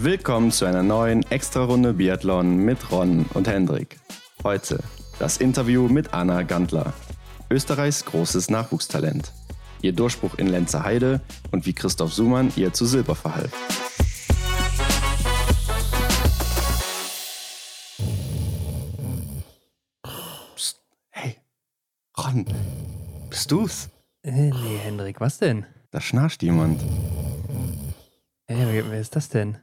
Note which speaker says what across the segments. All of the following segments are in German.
Speaker 1: Willkommen zu einer neuen Extra-Runde Biathlon mit Ron und Hendrik. Heute das Interview mit Anna Gandler, Österreichs großes Nachwuchstalent. Ihr Durchbruch in Lenzer Heide und wie Christoph Sumann ihr zu Silber verhalf. Psst, hey, Ron, bist du's?
Speaker 2: Äh, nee, Hendrik, was denn?
Speaker 1: Da schnarcht jemand.
Speaker 2: Ey, wer, wer ist das denn?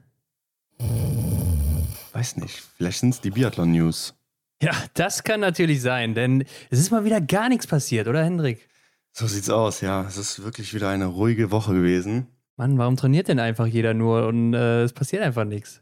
Speaker 1: Weiß nicht, vielleicht sind's die Biathlon-News.
Speaker 2: Ja, das kann natürlich sein, denn es ist mal wieder gar nichts passiert, oder Hendrik?
Speaker 1: So sieht's aus, ja. Es ist wirklich wieder eine ruhige Woche gewesen.
Speaker 2: Mann, warum trainiert denn einfach jeder nur und äh, es passiert einfach nichts?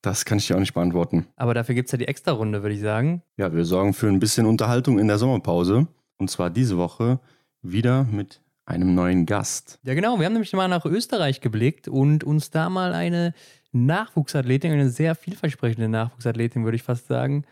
Speaker 1: Das kann ich dir auch nicht beantworten.
Speaker 2: Aber dafür gibt's ja die Extra-Runde, würde ich sagen.
Speaker 1: Ja, wir sorgen für ein bisschen Unterhaltung in der Sommerpause. Und zwar diese Woche wieder mit einem neuen Gast.
Speaker 2: Ja, genau. Wir haben nämlich mal nach Österreich geblickt und uns da mal eine Nachwuchsathletin, eine sehr vielversprechende Nachwuchsathletin, würde ich fast sagen,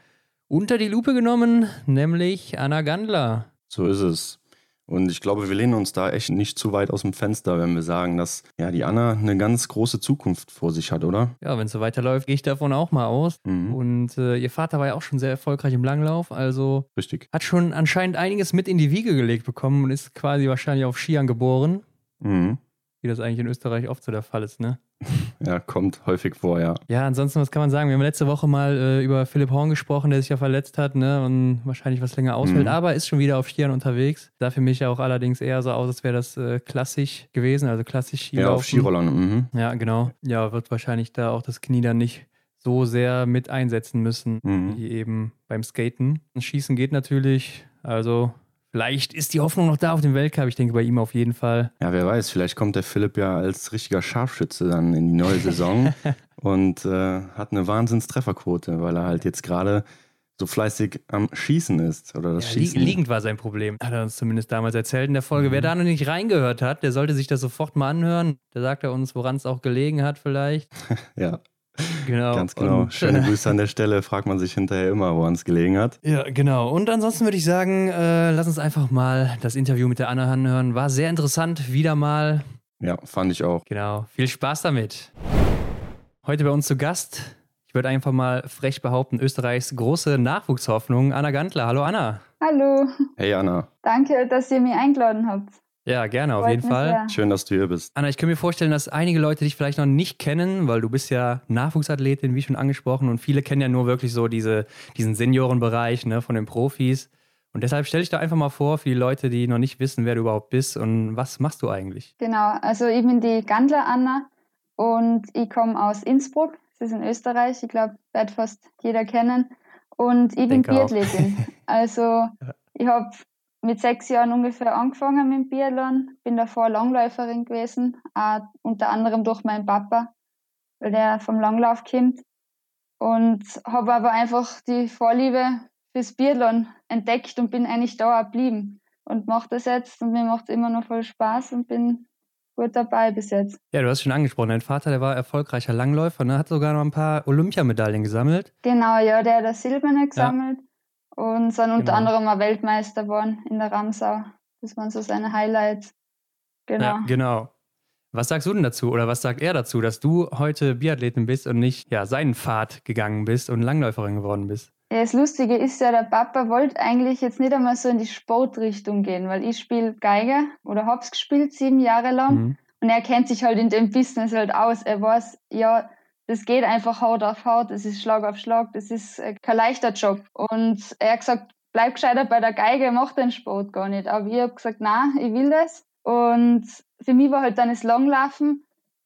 Speaker 2: unter die Lupe genommen, nämlich Anna Gandler.
Speaker 1: So ist es. Und ich glaube, wir lehnen uns da echt nicht zu weit aus dem Fenster, wenn wir sagen, dass ja die Anna eine ganz große Zukunft vor sich hat, oder?
Speaker 2: Ja, wenn es so weiterläuft, gehe ich davon auch mal aus.
Speaker 1: Mhm.
Speaker 2: Und äh, ihr Vater war ja auch schon sehr erfolgreich im Langlauf, also
Speaker 1: Richtig.
Speaker 2: hat schon anscheinend einiges mit in die Wiege gelegt bekommen und ist quasi wahrscheinlich auf Skiern geboren,
Speaker 1: Mhm.
Speaker 2: Wie das eigentlich in Österreich oft so der Fall ist, ne?
Speaker 1: Ja, kommt häufig vor, ja.
Speaker 2: Ja, ansonsten, was kann man sagen? Wir haben letzte Woche mal äh, über Philipp Horn gesprochen, der sich ja verletzt hat, ne? Und wahrscheinlich was länger ausfällt,
Speaker 1: Mhm.
Speaker 2: aber ist schon wieder auf Skiern unterwegs. Sah für mich ja auch allerdings eher so aus, als wäre das äh, klassisch gewesen, also klassisch Skilaufen.
Speaker 1: Ja, auf Skirollern. Mhm.
Speaker 2: Ja, genau. Ja, wird wahrscheinlich da auch das Knie dann nicht so sehr mit einsetzen müssen,
Speaker 1: Mhm.
Speaker 2: wie eben beim Skaten. Schießen geht natürlich, also vielleicht ist die Hoffnung noch da auf den Weltcup. Ich denke bei ihm auf jeden Fall.
Speaker 1: Ja, wer weiß, vielleicht kommt der Philipp ja als richtiger Scharfschütze dann in die neue Saison und äh, hat eine Wahnsinnstrefferquote, weil er halt jetzt gerade so fleißig am Schießen ist. Oder das
Speaker 2: Ja,
Speaker 1: Schießen.
Speaker 2: liegend war sein Problem. Hat er uns zumindest damals erzählt in der Folge.
Speaker 1: Mhm.
Speaker 2: Wer da noch nicht reingehört hat, der sollte sich das sofort mal anhören. Da sagt er uns, woran es auch gelegen hat, vielleicht.
Speaker 1: Ja,
Speaker 2: Genau.
Speaker 1: ganz genau.
Speaker 2: Und,
Speaker 1: Schöne Grüße an der Stelle. Fragt man sich hinterher immer, woran es gelegen hat.
Speaker 2: Ja, genau. Und ansonsten würde ich sagen, äh, lass uns einfach mal das Interview mit der Anna anhören. War sehr interessant, wieder mal.
Speaker 1: Ja, fand ich auch.
Speaker 2: Genau. Viel Spaß damit. Heute bei uns zu Gast, ich würde einfach mal frech behaupten, Österreichs große Nachwuchshoffnung, Anna Gantler. Hallo Anna.
Speaker 3: Hallo,
Speaker 1: Hey Anna,
Speaker 3: danke, dass ihr mich eingeladen habt.
Speaker 2: Ja, gerne, auf
Speaker 3: Freut
Speaker 2: jeden Fall.
Speaker 3: sehr.
Speaker 1: schön, dass du hier bist.
Speaker 2: Anna, ich kann mir vorstellen, dass einige Leute dich vielleicht noch nicht kennen, weil du bist ja Nachwuchsathletin, wie schon angesprochen, und viele kennen ja nur wirklich so diese, diesen Seniorenbereich ne, von den Profis. Und deshalb stell dich doch einfach mal vor für die Leute, die noch nicht wissen, wer du überhaupt bist und was machst du eigentlich?
Speaker 3: Genau, also ich bin die Gandler Anna und ich komme aus Innsbruck, das ist in Österreich, ich glaube, wird fast jeder kennen. Und ich bin. Biathletin. Also ich habe mit sechs Jahren ungefähr angefangen mit dem Biathlon, bin davor Langläuferin gewesen, auch unter anderem durch meinen Papa, weil der vom Langlauf kommt. Und habe aber einfach die Vorliebe fürs Biathlon entdeckt und bin eigentlich da geblieben und mache das jetzt und mir macht es immer noch voll Spaß und bin gut dabei bis jetzt.
Speaker 2: Ja, du hast schon angesprochen, dein Vater, der war erfolgreicher Langläufer, ne? hat sogar noch ein paar Olympiamedaillen gesammelt.
Speaker 3: Genau, ja, der hat das Silberne gesammelt und sind unter
Speaker 2: Genau.
Speaker 3: anderem auch Weltmeister geworden in der Ramsau. Das waren so seine Highlights. Genau.
Speaker 2: Ja, genau. Was sagst du denn dazu oder was sagt er dazu, dass du heute Biathletin bist und nicht ja, seinen Pfad gegangen bist und Langläuferin geworden bist?
Speaker 3: Ja, das Lustige ist ja, der Papa wollte eigentlich jetzt nicht einmal so in die Sportrichtung gehen, weil ich spiele Geige oder hab's gespielt sieben Jahre lang.
Speaker 2: Mhm.
Speaker 3: Und er kennt sich halt in dem Business halt aus. Er weiß, ja, das geht einfach Haut auf Haut, das ist Schlag auf Schlag, das ist äh, kein leichter Job. Und er hat gesagt, bleib gescheiter bei der Geige, mach den Sport gar nicht. Aber ich habe gesagt, na, ich will das. Und für mich war halt dann das Langlaufen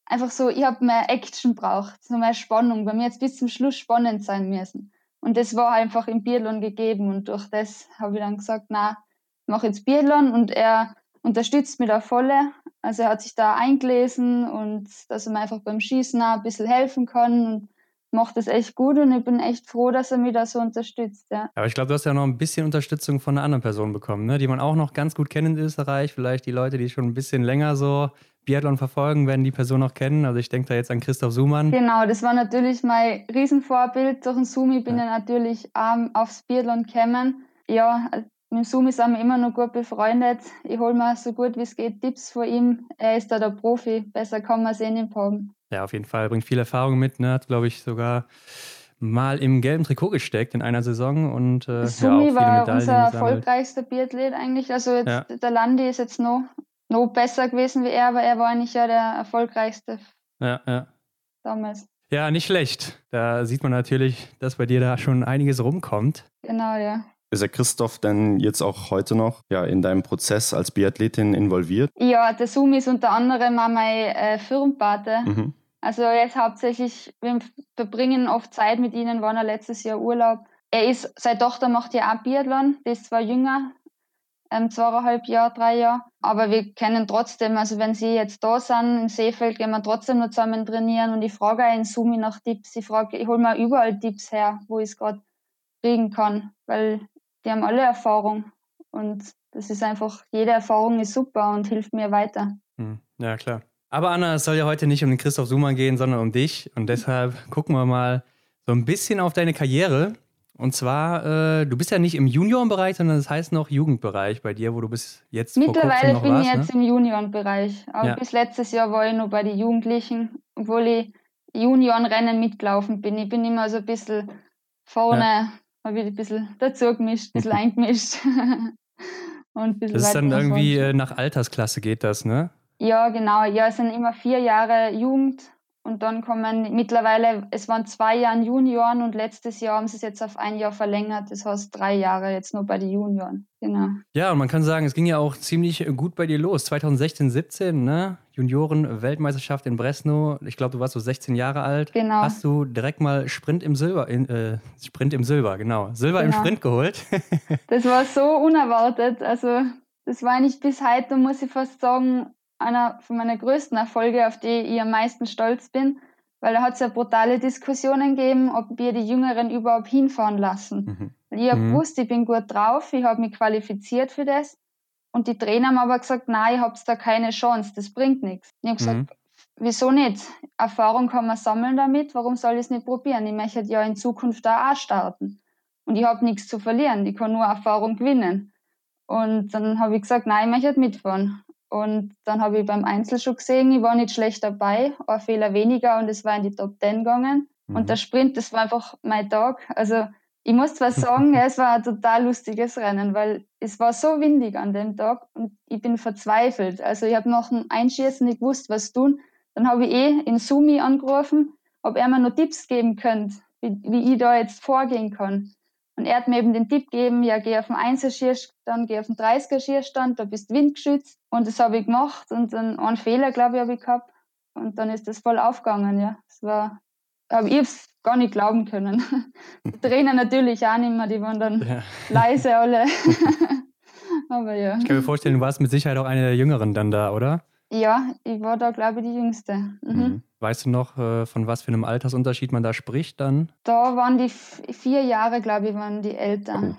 Speaker 3: einfach so, ich habe mehr Action braucht, so mehr Spannung. Bei mir jetzt bis zum Schluss spannend sein müssen. Und das war einfach im Biathlon gegeben. Und durch das habe ich dann gesagt, na, mach jetzt Biathlon und er unterstützt mich da volle. Also er hat sich da eingelesen und dass er mir einfach beim Schießen auch ein bisschen helfen kann und macht das echt gut und ich bin echt froh, dass er mich da so unterstützt. Ja.
Speaker 2: Aber ich glaube, du hast ja noch ein bisschen Unterstützung von einer anderen Person bekommen, ne? die man auch noch ganz gut kennt in Österreich. Vielleicht die Leute, die schon ein bisschen länger so Biathlon verfolgen, werden die Person noch kennen. Also ich denke da jetzt an Christoph Sumann.
Speaker 3: Genau, das war natürlich mein Riesenvorbild. Durch den Sumi bin ich natürlich ähm, aufs Biathlon gekommen. Ja, mit Sumi sind wir immer noch gut befreundet. Ich hole mir so gut wie es geht Tipps von ihm. Er ist da der Profi. Besser kann man es eh nicht haben.
Speaker 2: Ja, auf jeden Fall. Bringt viel Erfahrung mit. Ne? Hat, glaube ich, sogar mal im gelben Trikot gesteckt in einer Saison und
Speaker 3: äh, Sumi ja, war unser erfolgreichster Biathlet eigentlich. Also jetzt, ja. der Landi ist jetzt noch, noch besser gewesen wie er, aber er war eigentlich ja der erfolgreichste.
Speaker 2: Ja, ja.
Speaker 3: Damals.
Speaker 2: Ja, nicht schlecht. Da sieht man natürlich, dass bei dir da schon einiges rumkommt.
Speaker 3: Genau, ja.
Speaker 1: Ist der Christoph denn jetzt auch heute noch ja, in deinem Prozess als Biathletin involviert?
Speaker 3: Ja, der Sumi ist unter anderem auch mein äh, Firmenpate. Mhm. Also jetzt hauptsächlich, wir verbringen oft Zeit mit ihnen, waren er letztes Jahr Urlaub. Er ist, seine Tochter macht ja auch Biathlon, die ist zwar jünger, ähm, zweieinhalb Jahre, drei Jahre, aber wir kennen trotzdem, also wenn sie jetzt da sind, im Seefeld, gehen wir trotzdem noch zusammen trainieren und ich frage auch in Sumi nach Tipps, ich frage, ich hole mir überall Tipps her, wo ich es gerade kriegen kann, weil die haben alle Erfahrung und das ist einfach, jede Erfahrung ist super und hilft mir weiter.
Speaker 2: Hm, ja, klar. Aber Anna, es soll ja heute nicht um den Christoph Sumann gehen, sondern um dich. Und deshalb gucken wir mal so ein bisschen auf deine Karriere. Und zwar, äh, du bist ja nicht im Juniorenbereich, sondern das heißt noch Jugendbereich bei dir, wo du bis jetzt
Speaker 3: Mittlerweile
Speaker 2: noch
Speaker 3: bin
Speaker 2: warst,
Speaker 3: ich jetzt ne? im Juniorenbereich. Aber ja. bis letztes Jahr war ich noch bei den Jugendlichen, obwohl ich Juniorenrennen mitgelaufen bin. Ich bin immer so ein bisschen vorne, ja. Habe ich ein bisschen dazu gemischt, ein bisschen eingemischt.
Speaker 2: Und ein das ist dann irgendwie äh, nach Altersklasse geht das, ne?
Speaker 3: Ja, genau. Ja, es sind immer vier Jahre Jugend und dann kommen mittlerweile, es waren zwei Jahre Junioren und letztes Jahr haben sie es jetzt auf ein Jahr verlängert. Das heißt drei Jahre jetzt nur bei den Junioren. Genau.
Speaker 2: Ja, und man kann sagen, es ging ja auch ziemlich gut bei dir los. 2016, 17, ne? Junioren-Weltmeisterschaft in Bresno. Ich glaube, du warst so 16 Jahre alt.
Speaker 3: Genau.
Speaker 2: Hast du direkt mal Sprint im Silber, in, äh, Sprint im Silber, genau. Silber genau. im Sprint geholt.
Speaker 3: das war so unerwartet. Also, das war eigentlich bis heute, muss ich fast sagen, einer von meinen größten Erfolge, auf die ich am meisten stolz bin, weil da hat es ja brutale Diskussionen gegeben, ob wir die Jüngeren überhaupt hinfahren lassen. Mhm. Ich habe mhm. gewusst, ich bin gut drauf, ich habe mich qualifiziert für das. Und die Trainer haben aber gesagt, nein, ihr habt da keine Chance, das bringt nichts. Ich habe gesagt, mhm. wieso nicht? Erfahrung kann man sammeln damit, warum soll ich es nicht probieren? Ich möchte ja in Zukunft da auch starten. Und ich habe nichts zu verlieren, ich kann nur Erfahrung gewinnen. Und dann habe ich gesagt, nein, ich möchte mitfahren. Und dann habe ich beim Einzel schon gesehen, ich war nicht schlecht dabei, ein Fehler weniger und es war in die Top 10 gegangen. Mhm. Und der Sprint, das war einfach mein Tag. Also ich muss zwar sagen, ja, es war ein total lustiges Rennen, weil es war so windig an dem Tag und ich bin verzweifelt. Also ich habe nach dem Einschießen nicht gewusst, was tun. Dann habe ich eh in Sumi angerufen, ob er mir noch Tipps geben könnte, wie, wie ich da jetzt vorgehen kann. Und er hat mir eben den Tipp gegeben, ja, geh auf den Einzelschierstand, geh auf den 30er-Schierstand, da bist windgeschützt. Und das habe ich gemacht und dann einen Fehler, glaube ich, habe ich gehabt. Und dann ist das voll aufgegangen, ja. Es war, aber ich es gar nicht glauben können. Die Trainer natürlich auch nicht mehr, die waren dann ja. leise alle.
Speaker 2: aber ja. Ich kann mir vorstellen, du warst mit Sicherheit auch eine der Jüngeren dann da, oder?
Speaker 3: Ja, ich war da, glaube ich, die Jüngste. Mhm.
Speaker 2: Mhm. Weißt du noch, äh, von was für einem Altersunterschied man da spricht dann?
Speaker 3: Da waren die vier Jahre, glaube ich, waren die Eltern.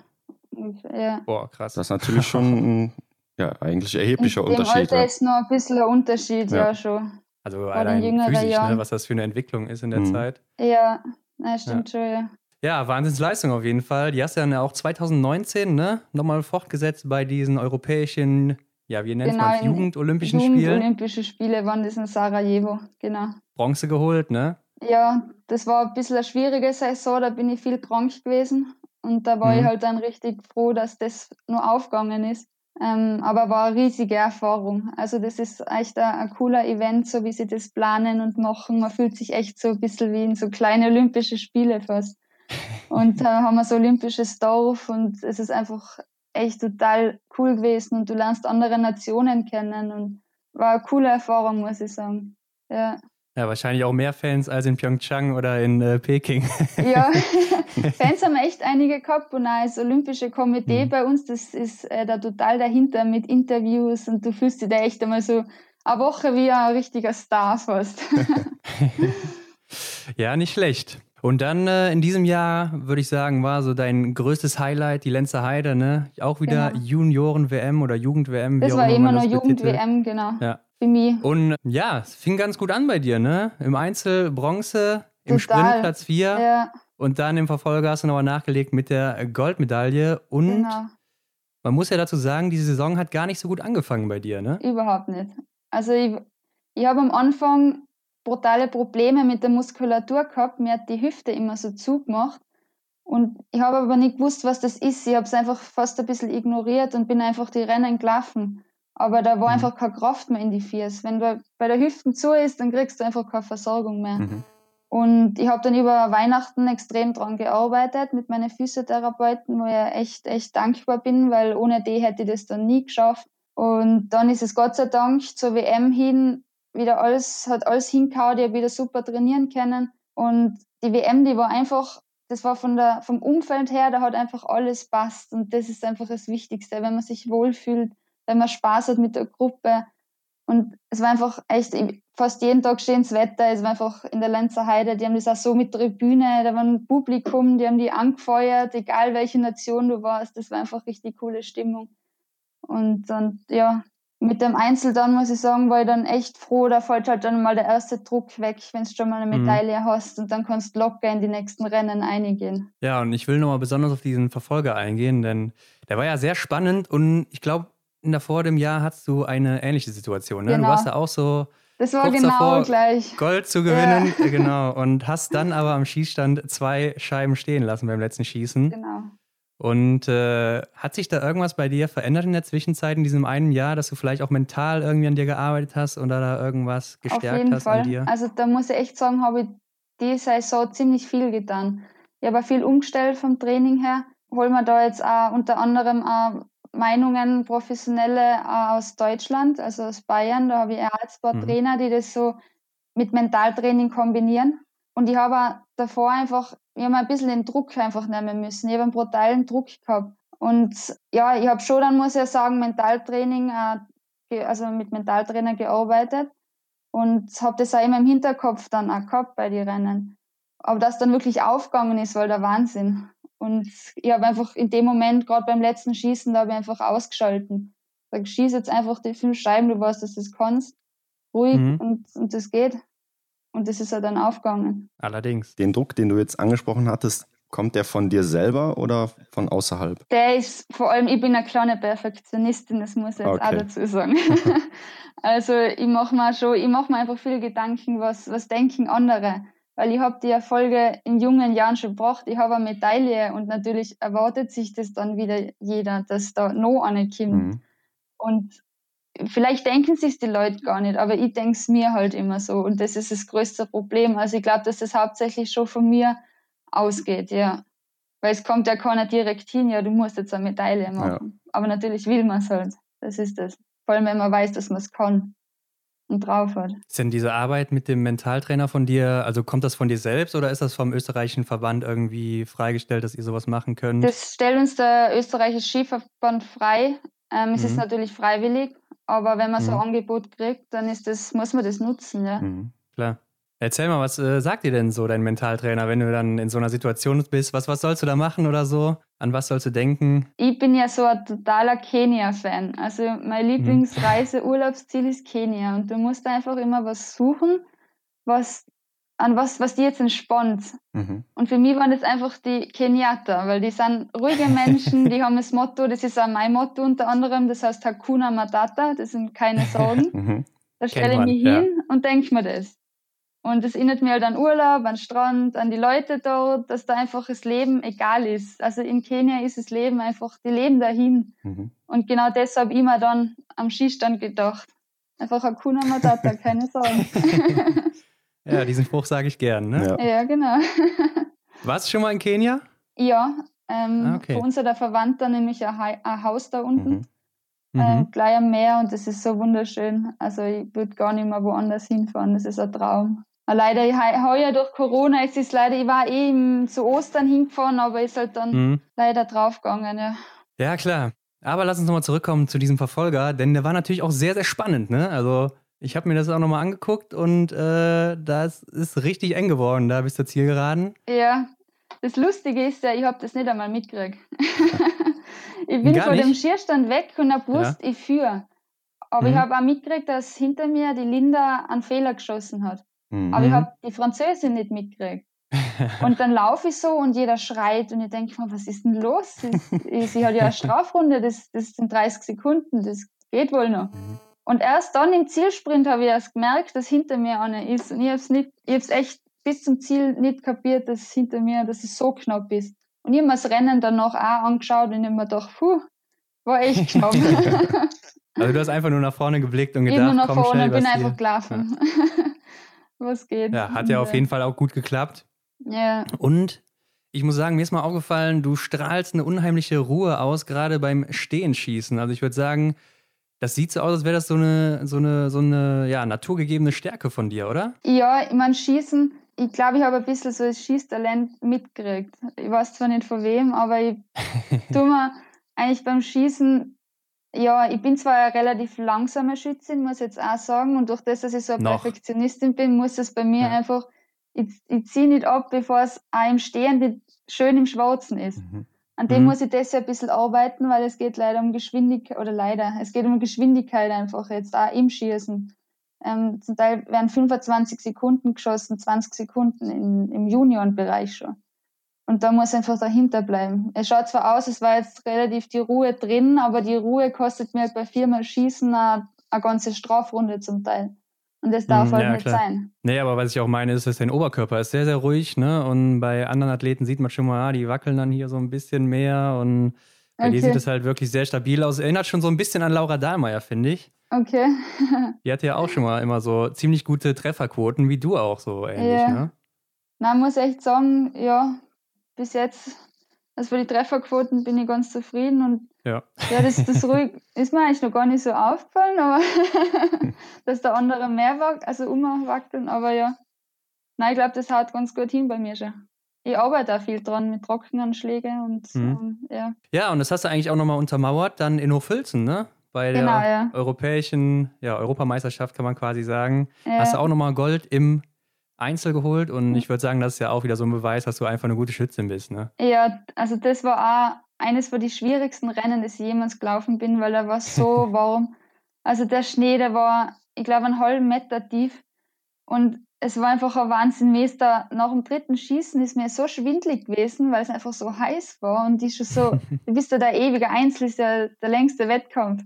Speaker 1: Oh. Ja. Boah, krass. Das ist natürlich schon ein ja, eigentlich erheblicher
Speaker 3: In
Speaker 1: Unterschied.
Speaker 3: Alter ja. ist noch ein bisschen ein Unterschied, ja, ja schon.
Speaker 2: Also allein physisch, ne, was das für eine Entwicklung ist in der mhm. Zeit.
Speaker 3: Ja, das stimmt schon, ja.
Speaker 2: Ja, Wahnsinnsleistung auf jeden Fall. Die hast du dann ja auch 2019 ne, nochmal fortgesetzt bei diesen europäischen ja, wie nennt genau, man es? Jugend-Olympischen
Speaker 3: Jugend
Speaker 2: Spiele?
Speaker 3: Olympische Spiele waren das in Sarajevo, genau.
Speaker 2: Bronze geholt, ne?
Speaker 3: Ja, das war ein bisschen eine schwierige Saison, da bin ich viel krank gewesen. Und da war mhm. ich halt dann richtig froh, dass das nur aufgegangen ist. Ähm, aber war eine riesige Erfahrung. Also das ist echt ein, ein, cooler Event, so wie sie das planen und machen. Man fühlt sich echt so ein bisschen wie in so kleine Olympische Spiele fast. Und da haben wir so olympisches Dorf und es ist einfach echt total cool gewesen und du lernst andere Nationen kennen und war eine coole Erfahrung, muss ich sagen. Ja.
Speaker 2: Ja, wahrscheinlich auch mehr Fans als in Pyeongchang oder in äh, Peking.
Speaker 3: Ja, Fans haben echt einige gehabt und auch das Olympische Komitee mhm. bei uns, das ist äh, da total dahinter mit Interviews und du fühlst dich da echt einmal so eine Woche wie ein richtiger Star fast.
Speaker 2: ja, nicht schlecht. Und dann äh, in diesem Jahr, würde ich sagen, war so dein größtes Highlight die Lenzer Heide, ne? Auch wieder genau. Junioren-WM oder Jugend-WM.
Speaker 3: Das war immer nur Jugend-WM, genau.
Speaker 2: Ja. Für mich. Und ja, es fing ganz gut an bei dir, ne? Im Einzel Bronze, im Total. Sprint Platz 4. Ja. Und dann im Verfolger hast du nochmal nachgelegt mit der Goldmedaille. Und genau. Man muss ja dazu sagen, die Saison hat gar nicht so gut angefangen bei dir, ne?
Speaker 3: Überhaupt nicht. Also ich, ich habe am Anfang brutale Probleme mit der Muskulatur gehabt. Mir hat die Hüfte immer so zugemacht. Und ich habe aber nicht gewusst, was das ist. Ich habe es einfach fast ein bisschen ignoriert und bin einfach die Rennen gelaufen. Aber da war mhm. einfach keine Kraft mehr in die Fiers. Wenn du bei der Hüften zu ist, dann kriegst du einfach keine Versorgung mehr. Mhm. Und ich habe dann über Weihnachten extrem dran gearbeitet mit meinen Physiotherapeuten, wo ich echt, echt dankbar bin, weil ohne die hätte ich das dann nie geschafft. Und dann ist es Gott sei Dank zur WM hin wieder alles, hat alles hingehauen, ich habe wieder super trainieren können. Und die WM, die war einfach, das war von der, vom Umfeld her, da hat einfach alles passt. Und das ist einfach das Wichtigste, wenn man sich wohlfühlt, wenn man Spaß hat mit der Gruppe. Und es war einfach echt fast jeden Tag schönes Wetter. Es war einfach in der Lenzer Heide, die haben das auch so mit Tribüne, da war ein Publikum, die haben die angefeuert, egal welche Nation du warst. Das war einfach richtig coole Stimmung. Und dann, ja, mit dem Einzel dann muss ich sagen, war ich dann echt froh, da fällt halt dann mal der erste Druck weg, wenn du schon mal eine mhm. Medaille mhm. hast und dann kannst du locker in die nächsten Rennen eingehen.
Speaker 2: Ja, und ich will nochmal besonders auf diesen Verfolger eingehen, denn der war ja sehr spannend und ich glaube, vor dem Jahr hattest du eine ähnliche Situation. Ne? Genau. Du warst ja auch so.
Speaker 3: Das war genau davor, gleich.
Speaker 2: Gold zu gewinnen, ja. genau. Und hast dann aber am Schießstand zwei Scheiben stehen lassen beim letzten Schießen.
Speaker 3: Genau.
Speaker 2: Und äh, hat sich da irgendwas bei dir verändert in der Zwischenzeit, in diesem einen Jahr, dass du vielleicht auch mental irgendwie an dir gearbeitet hast oder da irgendwas gestärkt Auf jeden
Speaker 3: hast Fall.
Speaker 2: an dir?
Speaker 3: Also da muss ich echt sagen, habe ich die Saison ziemlich viel getan. Ich habe viel umgestellt vom Training her. Holen wir da jetzt auch unter anderem auch Meinungen, professionelle aus Deutschland, also aus Bayern. Da habe ich auch zwei mhm. Trainer, die das so mit Mentaltraining kombinieren. Und ich habe davor einfach, ich habe ein bisschen den Druck einfach nehmen müssen. Ich habe einen brutalen Druck gehabt. Und ja, ich habe schon dann, muss ich sagen, Mentaltraining, äh, also mit Mentaltrainer gearbeitet und habe das auch immer im Hinterkopf dann auch gehabt bei den Rennen. Aber dass dann wirklich aufgegangen ist, war der Wahnsinn. Und ich habe einfach in dem Moment, gerade beim letzten Schießen, da habe ich einfach ausgeschalten. Ich schieß jetzt einfach die fünf Scheiben, du weißt, dass du das kannst. Ruhig mhm. und, und das geht. Und das ist ja dann aufgegangen.
Speaker 2: Allerdings.
Speaker 1: Den Druck, den du jetzt angesprochen hattest, kommt der von dir selber oder von außerhalb?
Speaker 3: Der ist vor allem, ich bin eine kleine Perfektionistin, das muss ich jetzt okay. auch dazu sagen. also ich mache mir schon, ich mache mir einfach viele Gedanken, was, was denken andere weil ich habe die Erfolge in jungen Jahren schon gebracht. Ich habe eine Medaille und natürlich erwartet sich das dann wieder jeder, dass da noch eine kommt. Mhm. Und vielleicht denken sich die Leute gar nicht, aber ich denke es mir halt immer so. Und das ist das größte Problem. Also ich glaube, dass das hauptsächlich schon von mir ausgeht, ja. Weil es kommt ja keiner direkt hin, ja, du musst jetzt eine Medaille machen. Ja. Aber natürlich will man es halt. Das ist das. Vor allem, wenn man weiß, dass man es kann und drauf hat.
Speaker 2: Ist denn diese Arbeit mit dem Mentaltrainer von dir, also kommt das von dir selbst oder ist das vom österreichischen Verband irgendwie freigestellt, dass ihr sowas machen könnt?
Speaker 3: Das stellt uns der österreichische Skiverband frei. Ähm, es mhm. ist natürlich freiwillig, aber wenn man mhm. so ein Angebot kriegt, dann ist das, muss man das nutzen, ja.
Speaker 2: Mhm. Klar. Erzähl mal, was äh, sagt dir denn so dein Mentaltrainer, wenn du dann in so einer Situation bist? Was, was sollst du da machen oder so? An was sollst du denken?
Speaker 3: Ich bin ja so ein totaler Kenia-Fan. Also mein mhm. Lieblingsreise-Urlaubsziel ist Kenia. Und du musst einfach immer was suchen, was, an was, was dir jetzt entspannt. Mhm. Und für mich waren das einfach die Keniater, weil die sind ruhige Menschen, die haben das Motto, das ist auch mein Motto unter anderem, das heißt Hakuna Matata, das sind keine Sorgen. mhm. Da stelle ich mich hin ja. und denke mir das. Und es erinnert mich halt an Urlaub, an Strand, an die Leute dort, dass da einfach das Leben egal ist. Also in Kenia ist das Leben einfach, die leben dahin. Mhm. Und genau deshalb immer dann am Skistand gedacht. Einfach Hakuna Matata, keine Sorgen.
Speaker 2: ja, diesen Spruch sage ich gern, ne?
Speaker 3: Ja, ja genau.
Speaker 2: Warst du schon mal in Kenia?
Speaker 3: Ja, ähm, ah, okay. bei uns hat der Verwandter nämlich ein, ein Haus da unten. Mhm. Äh, mhm. gleich am Meer und das ist so wunderschön. Also ich würde gar nicht mehr woanders hinfahren. Das ist ein Traum. Leider heuer durch Corona ist es leider, ich war eh zu Ostern hingefahren, aber ist halt dann mhm. leider draufgegangen, ja.
Speaker 2: Ja, klar. Aber lass uns nochmal zurückkommen zu diesem Verfolger, denn der war natürlich auch sehr, sehr spannend, ne? Also ich habe mir das auch nochmal angeguckt und äh, das ist richtig eng geworden, da bis zur Zielgeraden.
Speaker 3: Ja, das Lustige ist ja, ich habe das nicht einmal mitgekriegt. ich bin Gar von nicht? dem Schierstand weg und habe gewusst, ja. ich führe. Aber mhm. ich habe auch mitgekriegt, dass hinter mir die Linda einen Fehler geschossen hat. Mhm. Aber ich habe die Französin nicht mitgekriegt. und dann laufe ich so und jeder schreit und ich denke mir, was ist denn los? Sie, sie hat ja eine Strafrunde, das, das sind 30 Sekunden, das geht wohl noch. Mhm. Und erst dann im Zielsprint habe ich erst gemerkt, dass hinter mir eine ist. Und ich habe es nicht, ich habe es echt bis zum Ziel nicht kapiert, dass hinter mir, dass es so knapp ist. Und ich habe mir das Rennen danach auch angeschaut und ich habe mir gedacht, puh, war echt knapp.
Speaker 2: also du hast einfach nur nach vorne geblickt und gedacht,
Speaker 3: ich nur nach
Speaker 2: komm,
Speaker 3: vorne
Speaker 2: schnell,
Speaker 3: bin einfach gelaufen. Ja. was geht.
Speaker 2: Ja, hat ja auf jeden Fall auch gut geklappt.
Speaker 3: Ja.
Speaker 2: Und ich muss sagen, mir ist mal aufgefallen, du strahlst eine unheimliche Ruhe aus, gerade beim Stehenschießen. Also ich würde sagen, das sieht so aus, als wäre das so eine, so eine, so eine ja, naturgegebene Stärke von dir, oder?
Speaker 3: Ja, ich meine, Schießen, ich glaube, ich habe ein bisschen so das Schießtalent mitgekriegt. Ich weiß zwar nicht von wem, aber ich tue mir eigentlich beim Schießen, ja, ich bin zwar eine relativ langsame Schützin, muss ich jetzt auch sagen, und durch das, dass ich so eine
Speaker 2: Noch.
Speaker 3: Perfektionistin bin, muss es bei mir
Speaker 2: Ja.
Speaker 3: einfach, ich, ich ziehe nicht ab, bevor es auch im Stehen nicht schön im Schwarzen ist.
Speaker 2: Mhm.
Speaker 3: An dem
Speaker 2: Mhm.
Speaker 3: muss ich das ja ein bisschen arbeiten, weil es geht leider um Geschwindigkeit, oder leider, es geht um Geschwindigkeit einfach jetzt auch im Schießen. Ähm, zum Teil werden 25 Sekunden geschossen, 20 Sekunden in, im Juniorenbereich schon. Und da muss einfach dahinter bleiben. Es schaut zwar aus, es war jetzt relativ die Ruhe drin, aber die Ruhe kostet mir bei viermal Schießen eine, eine ganze Strafrunde zum Teil. Und das darf
Speaker 2: Mhm,
Speaker 3: halt
Speaker 2: ja,
Speaker 3: nicht
Speaker 2: klar.
Speaker 3: sein.
Speaker 2: Nee, aber was ich auch meine, ist, dass dein Oberkörper ist sehr, sehr ruhig, ne? Und bei anderen Athleten sieht man schon mal, ah, die wackeln dann hier so ein bisschen mehr und bei dir
Speaker 3: Okay.
Speaker 2: sieht es halt wirklich sehr stabil aus. Erinnert schon so ein bisschen an Laura Dahlmeier, finde ich.
Speaker 3: Okay.
Speaker 2: Die hatte ja auch schon mal immer so ziemlich gute Trefferquoten, wie du auch so ähnlich,
Speaker 3: Ja.
Speaker 2: ne?
Speaker 3: Na, muss echt sagen, ja, bis jetzt, also für die Trefferquoten bin ich ganz zufrieden und
Speaker 2: Ja.
Speaker 3: ja, das, das ruhig ist mir eigentlich noch gar nicht so aufgefallen, aber dass der andere mehr wackelt, also umwackeln, aber ja. Nein, ich glaube, das haut ganz gut hin bei mir schon. Ich arbeite auch viel dran mit Trockenanschläge und
Speaker 2: Mhm.
Speaker 3: ähm, ja.
Speaker 2: Ja, und das hast du eigentlich auch nochmal untermauert, dann in Hochfilzen, ne? Bei der
Speaker 3: Genau, ja.
Speaker 2: europäischen, ja, Europameisterschaft kann man quasi sagen.
Speaker 3: Ja.
Speaker 2: Hast du auch nochmal Gold im Einzel geholt und ich würde sagen, das ist ja auch wieder so ein Beweis, dass du einfach eine gute Schützin bist, ne?
Speaker 3: Ja, also das war auch eines von die schwierigsten Rennen, das ich jemals gelaufen bin, weil da war so warm. Also der Schnee, der war, ich glaube, einen halben Meter tief. Und es war einfach ein Wahnsinn. Mir ist da nach dem dritten Schießen ist mir so schwindlig gewesen, weil es einfach so heiß war. Und ich schon so, du bist ja der ewige Einzel, ist ja der längste Wettkampf.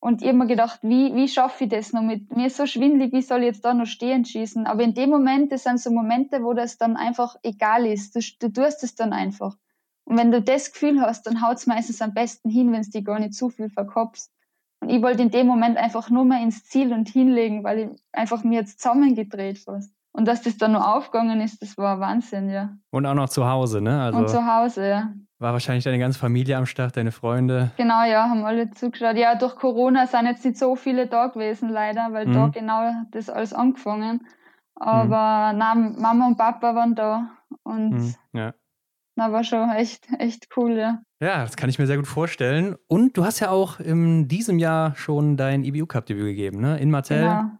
Speaker 3: Und ich habe mir gedacht, wie, wie schaffe ich das noch mit? Mir ist so schwindlig, wie soll ich jetzt da noch stehen schießen? Aber in dem Moment, das sind so Momente, wo das dann einfach egal ist. Du, du tust es dann einfach. Und wenn du das Gefühl hast, dann haut es meistens am besten hin, wenn es dir gar nicht zu viel verkopfst. Und ich wollte in dem Moment einfach nur mal ins Ziel und hinlegen, weil ich einfach mir jetzt zusammengedreht fast. Und dass das dann noch aufgegangen ist, das war Wahnsinn, ja.
Speaker 2: Und auch noch zu Hause, ne? Also
Speaker 3: und zu Hause, ja.
Speaker 2: war wahrscheinlich deine ganze Familie am Start, deine Freunde.
Speaker 3: Genau, ja, haben alle zugeschaut. Ja, durch Corona sind jetzt nicht so viele da gewesen, leider, weil
Speaker 2: Mhm.
Speaker 3: da genau das alles angefangen. Aber nein, Mama und Papa waren da und
Speaker 2: Mhm. Ja.
Speaker 3: na, war schon echt, echt cool, ja.
Speaker 2: Ja, das kann ich mir sehr gut vorstellen. Und du hast ja auch in diesem Jahr schon dein IBU-Cup-Debüt gegeben, ne? In Martell.
Speaker 3: Genau.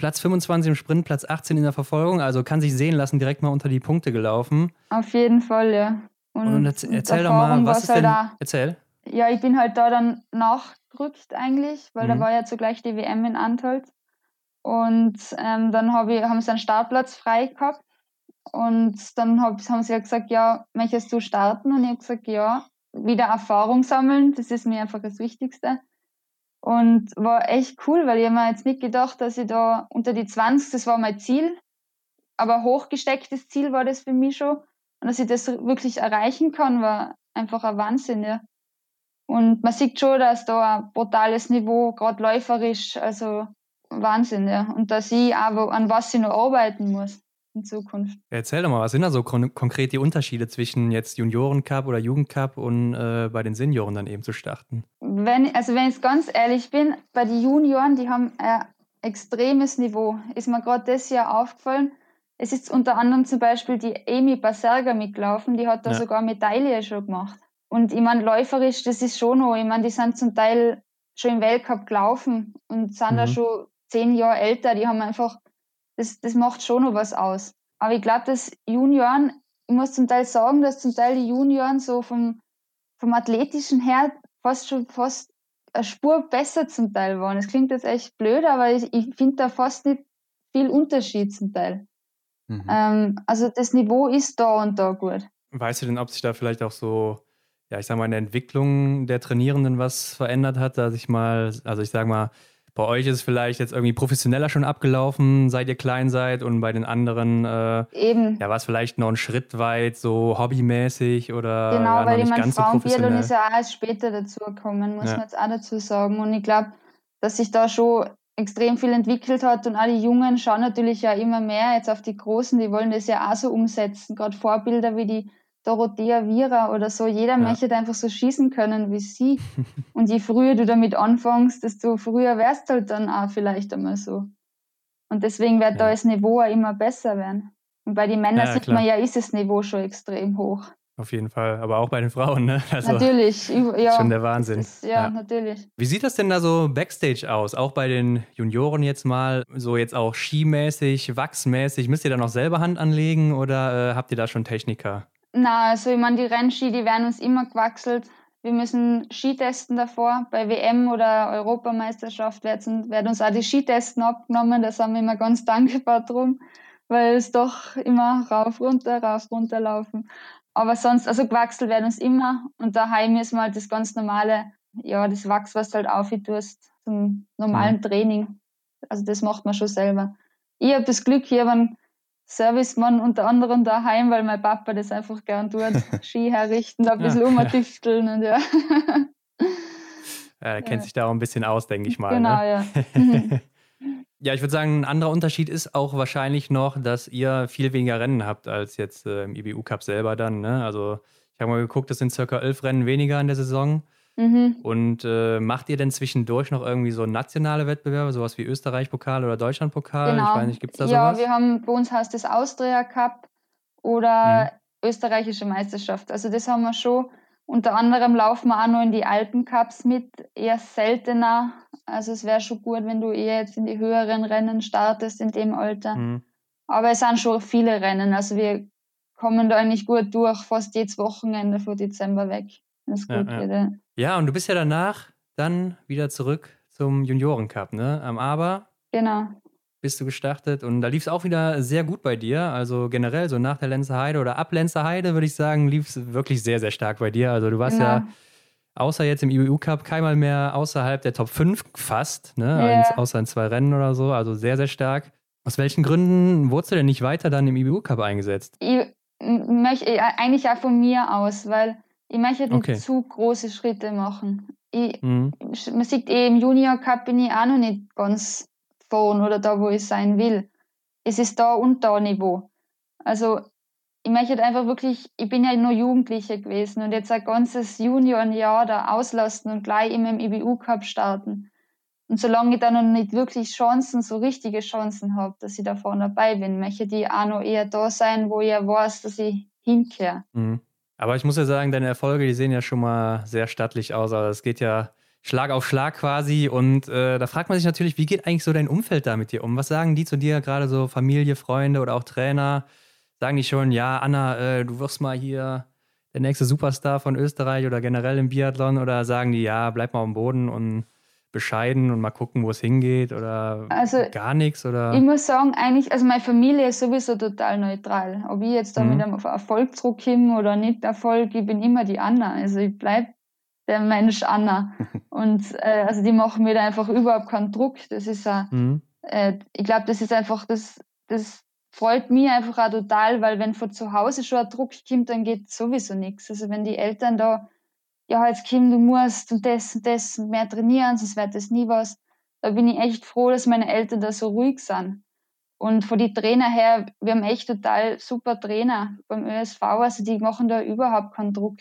Speaker 2: Platz 25 im Sprint, Platz 18 in der Verfolgung. Also kann sich sehen lassen, direkt mal unter die Punkte gelaufen.
Speaker 3: Auf jeden Fall, ja.
Speaker 2: Und,
Speaker 3: und
Speaker 2: erzähl doch mal, was ist
Speaker 3: halt
Speaker 2: denn.
Speaker 3: auch.
Speaker 2: Erzähl.
Speaker 3: Ja, ich bin halt da dann nachgerückt eigentlich, weil da
Speaker 2: Mhm.
Speaker 3: war ja zugleich die WM in Antolz. Und ähm, dann hab ich, haben sie einen Startplatz frei gehabt. Und dann hab, haben sie ja gesagt, ja, möchtest du starten? Und ich habe gesagt, ja, wieder Erfahrung sammeln, das ist mir einfach das Wichtigste. Und war echt cool, weil ich hab mir jetzt nicht gedacht, dass ich da unter die 20, das war mein Ziel, aber hochgestecktes Ziel war das für mich schon. Und dass ich das wirklich erreichen kann, war einfach ein Wahnsinn, ja. Und man sieht schon, dass da ein brutales Niveau, gerade läuferisch, also Wahnsinn, ja. Und dass ich auch, an was ich noch arbeiten muss in Zukunft.
Speaker 2: Erzähl doch mal, was sind da so kon konkret die Unterschiede zwischen jetzt Juniorencup oder Jugendcup und äh, bei den Senioren dann eben zu starten?
Speaker 3: Wenn, also wenn ich ganz ehrlich bin, bei den Junioren, die haben ein extremes Niveau. Ist mir gerade das Jahr aufgefallen. Es ist unter anderem zum Beispiel die Amy Baserga mitgelaufen, die hat da
Speaker 2: Ja.
Speaker 3: sogar Medaille schon gemacht. Und ich meine, läuferisch, das ist schon noch, ich meine, die sind zum Teil schon im Weltcup gelaufen und sind da
Speaker 2: Mhm.
Speaker 3: schon zehn Jahre älter, die haben einfach, das, das macht schon noch was aus. Aber ich glaube, dass Junioren, ich muss zum Teil sagen, dass zum Teil die Junioren so vom, vom athletischen her fast schon fast eine Spur besser zum Teil waren. Es klingt jetzt echt blöd, aber ich, ich finde da fast nicht viel Unterschied zum Teil. Mhm. Ähm, also das Niveau ist da und da gut.
Speaker 2: Weißt du denn, ob sich da vielleicht auch so, ja, ich sag mal, in der Entwicklung der Trainierenden was verändert hat, dass ich mal, also ich sag mal, bei euch ist es vielleicht jetzt irgendwie professioneller schon abgelaufen, seit ihr klein seid und bei den anderen äh,
Speaker 3: Eben.
Speaker 2: Ja, war es vielleicht noch einen Schritt weit, so hobbymäßig oder
Speaker 3: Genau,
Speaker 2: ja,
Speaker 3: weil ich meine,
Speaker 2: ganz so.
Speaker 3: Frauenbiathlon ist ja auch erst später dazugekommen, muss
Speaker 2: Ja.
Speaker 3: man jetzt auch dazu sagen. Und ich glaube, dass sich da schon extrem viel entwickelt hat und auch die Jungen schauen natürlich ja immer mehr jetzt auf die Großen, die wollen das ja auch so umsetzen. Gerade Vorbilder wie die Dorothea Viera oder so. Jeder möchte einfach so schießen können wie sie. und je früher du damit anfängst, desto früher wärst du halt dann auch vielleicht einmal so. Und deswegen wird da
Speaker 2: Ja.
Speaker 3: das Niveau auch immer besser werden. Und bei den Männern
Speaker 2: Ja,
Speaker 3: sieht
Speaker 2: klar.
Speaker 3: man ja, ist das Niveau schon extrem hoch.
Speaker 2: Auf jeden Fall, aber auch bei den Frauen, ne? Also
Speaker 3: natürlich, ich- ja.
Speaker 2: schon der Wahnsinn.
Speaker 3: Das, ja,
Speaker 2: Ja.
Speaker 3: natürlich.
Speaker 2: Wie sieht das denn da so Backstage aus? Auch bei den Junioren jetzt mal, so jetzt auch skimäßig, wachsmäßig. Müsst ihr da noch selber Hand anlegen oder äh, habt ihr da schon Techniker?
Speaker 3: Na, also ich meine, die Rennski, die werden uns immer gewachselt. Wir müssen Ski testen davor. Bei WM oder Europameisterschaft werden, werden uns auch die Skitesten abgenommen. Da sind wir immer ganz dankbar drum, weil es doch immer rauf, runter, rauf, runter laufen. Aber sonst, also gewachselt werden uns immer. Und daheim müssen wir halt das ganz normale, ja, das Wachs, was du halt auftust, zum normalen Training. Also das macht man schon selber. Ich habe das Glück, hier einen Servicemann unter anderem daheim, weil mein Papa das einfach gern tut. Ski herrichten, da ein bisschen
Speaker 2: Ja.
Speaker 3: umtüfteln und ja.
Speaker 2: Er kennt
Speaker 3: Ja.
Speaker 2: sich da auch ein bisschen aus, denke ich mal.
Speaker 3: genau,
Speaker 2: ne?
Speaker 3: ja.
Speaker 2: Ja, ich würde sagen, ein anderer Unterschied ist auch wahrscheinlich noch, dass ihr viel weniger Rennen habt als jetzt äh, im IBU Cup selber dann. Ne? Also ich habe mal geguckt, das sind circa elf Rennen weniger in der Saison.
Speaker 3: Mhm.
Speaker 2: Und äh, macht ihr denn zwischendurch noch irgendwie so nationale Wettbewerbe, sowas wie Österreich-Pokal oder Deutschland-Pokal?
Speaker 3: Genau.
Speaker 2: Ich weiß nicht, gibt es da
Speaker 3: ja,
Speaker 2: sowas?
Speaker 3: wir haben bei uns heißt das Austria Cup oder österreichische Meisterschaft. Also das haben wir schon. Unter anderem laufen wir auch noch in die Alpencups mit, eher seltener. Also es wäre schon gut, wenn du eher jetzt in die höheren Rennen startest in dem Alter.
Speaker 2: Mhm.
Speaker 3: Aber es sind schon viele Rennen. Also wir kommen da eigentlich gut durch, fast jedes Wochenende von Dezember weg. Das ist
Speaker 2: Ja,
Speaker 3: gut
Speaker 2: ja.
Speaker 3: wieder.
Speaker 2: Ja, und du bist ja danach dann wieder zurück zum Junioren-Cup, ne? Am Aber
Speaker 3: Genau.
Speaker 2: bist du gestartet und da lief es auch wieder sehr gut bei dir. Also generell, so nach der Lenzer Heide oder ab Lenzer Heide, würde ich sagen, lief es wirklich sehr, sehr stark bei dir. Also du warst
Speaker 3: Genau.
Speaker 2: ja außer jetzt im IBU Cup keinmal mehr außerhalb der Top 5 fast, ne?
Speaker 3: Ja.
Speaker 2: Eins- außer in zwei Rennen oder so. Also sehr, sehr stark. Aus welchen Gründen wurdest du denn nicht weiter dann im IBU Cup eingesetzt?
Speaker 3: Ich möchte äh, eigentlich auch von mir aus, weil ich möchte nicht
Speaker 2: Okay.
Speaker 3: zu große Schritte machen. Ich,
Speaker 2: Mhm.
Speaker 3: man sieht eh, im Junior Cup bin ich auch noch nicht ganz vorn oder da, wo ich sein will. Es ist da und da Niveau. Also ich möchte einfach wirklich, ich bin ja nur Jugendliche gewesen und jetzt ein ganzes Juniorenjahr da auslassen und gleich immer im IBU Cup starten. Und solange ich da noch nicht wirklich Chancen, so richtige Chancen habe, dass ich da vorne dabei bin, möchte ich auch noch eher da sein, wo ich ja weiß, dass ich hinkehre.
Speaker 2: Mhm. Aber ich muss ja sagen, deine Erfolge, die sehen ja schon mal sehr stattlich aus. Also es geht ja Schlag auf Schlag quasi. Und äh, da fragt man sich natürlich, wie geht eigentlich so dein Umfeld da mit dir um? Was sagen die zu dir, gerade so Familie, Freunde oder auch Trainer? Sagen die schon, ja, Anna, äh, du wirst mal hier der nächste Superstar von Österreich oder generell im Biathlon? Oder sagen die, ja, bleib mal am Boden und bescheiden und mal gucken, wo es hingeht? Oder
Speaker 3: Also,
Speaker 2: gar nichts? Oder?
Speaker 3: Ich muss sagen, eigentlich, also meine Familie ist sowieso total neutral. Ob ich jetzt da
Speaker 2: Mhm.
Speaker 3: mit einem Erfolg zurückkomme oder nicht Erfolg, ich bin immer die Anna. Also ich bleib der Mensch Anna. Und äh, also die machen mir da einfach überhaupt keinen Druck. Das ist ja,
Speaker 2: Mhm.
Speaker 3: äh, ich glaube, das ist einfach, das, das freut mich einfach auch total, weil wenn von zu Hause schon ein Druck kommt, dann geht sowieso nichts. Also wenn die Eltern da, ja, jetzt Kim, du musst und das und das und mehr trainieren, sonst wird das nie was. Da bin ich echt froh, dass meine Eltern da so ruhig sind. Und von die Trainer her, wir haben echt total super Trainer beim ÖSV, also die machen da überhaupt keinen Druck.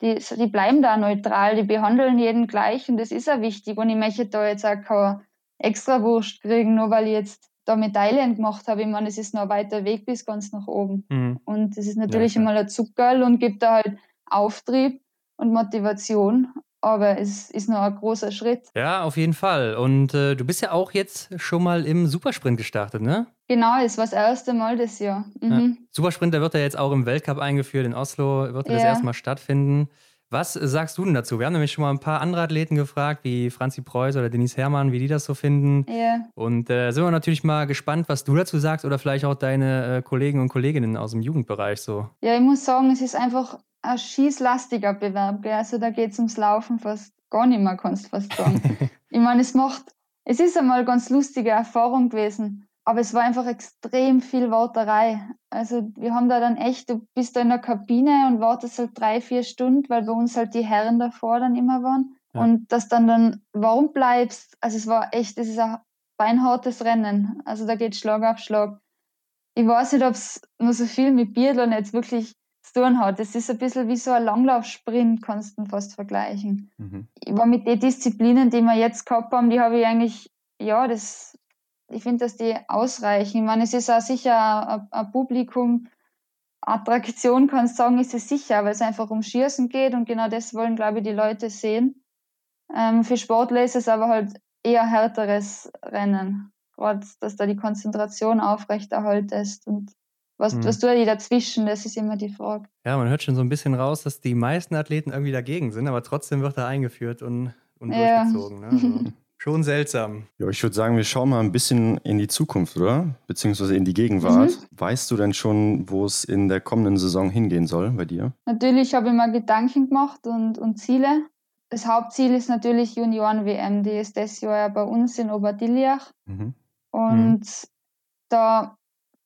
Speaker 3: Die, die bleiben da neutral, die behandeln jeden gleich und das ist auch wichtig. Und ich möchte da jetzt auch keine Extrawurst kriegen, nur weil ich jetzt da Medaillen gemacht habe. Ich meine, es ist noch ein weiter Weg bis ganz nach oben.
Speaker 2: Mhm.
Speaker 3: Und es ist natürlich
Speaker 2: klar.
Speaker 3: einmal ein Zuckerl und gibt da halt Auftrieb und Motivation. Aber es ist noch ein großer Schritt.
Speaker 2: Ja, auf jeden Fall. Und äh, du bist ja auch jetzt schon mal im Supersprint gestartet, ne?
Speaker 3: Genau, es war das erste Mal das Jahr. Mhm.
Speaker 2: Supersprint, der wird ja jetzt auch im Weltcup eingeführt. In Oslo wird er das
Speaker 3: Ja.
Speaker 2: erstmal stattfinden. Was sagst du denn dazu? Wir haben nämlich schon mal ein paar andere Athleten gefragt, wie Franzi Preuß oder Denise Herrmann, wie die das so finden.
Speaker 3: Ja.
Speaker 2: Und äh, sind wir natürlich mal gespannt, was du dazu sagst oder vielleicht auch deine äh, Kollegen und Kolleginnen aus dem Jugendbereich so.
Speaker 3: Ja, ich muss sagen, es ist einfach ein schießlastiger Bewerb. Gell? Also da geht es ums Laufen fast gar nicht mehr, kannst du fast sagen. ich meine, es macht, es ist einmal eine ganz lustige Erfahrung gewesen. Aber es war einfach extrem viel Warterei. Also wir haben da dann echt, du bist da in der Kabine und wartest halt drei, vier Stunden, weil bei uns halt die Herren davor dann immer waren. Ja. Und dass dann dann warm bleibst, also es war echt, es ist ein beinhartes Rennen. Also da geht Schlag auf Schlag. Ich weiß nicht, ob es nur so viel mit Biathlon jetzt wirklich zu tun hat. Das ist ein bisschen wie so ein Langlaufsprint, kannst du fast vergleichen. Mhm. Ich war mit den Disziplinen, die wir jetzt gehabt haben, die habe ich eigentlich, ja, das ich finde, dass die ausreichen. Ich meine, es ist auch sicher ein, ein Publikum, Attraktion, kannst sagen, ist es sicher, weil es einfach um Schießen geht und genau das wollen, glaube ich, die Leute sehen. Ähm, für Sportler ist es aber halt eher härteres Rennen. Gerade, dass da die Konzentration aufrechterhaltest und was, mhm. was tue ich dazwischen, das ist immer die Frage.
Speaker 2: Ja, man hört schon so ein bisschen raus, dass die meisten Athleten irgendwie dagegen sind, aber trotzdem wird er eingeführt und, und ja. durchgezogen. Ne? Also. Schon seltsam.
Speaker 1: Ja, ich würde sagen, wir schauen mal ein bisschen in die Zukunft, oder? Beziehungsweise in die Gegenwart. Mhm. Weißt du denn schon, wo es in der kommenden Saison hingehen soll bei dir?
Speaker 3: Natürlich habe ich mir Gedanken gemacht und, und Ziele. Das Hauptziel ist natürlich Junioren-WM. Die ist das Jahr bei uns in Oberdillach. Mhm. Und mhm. da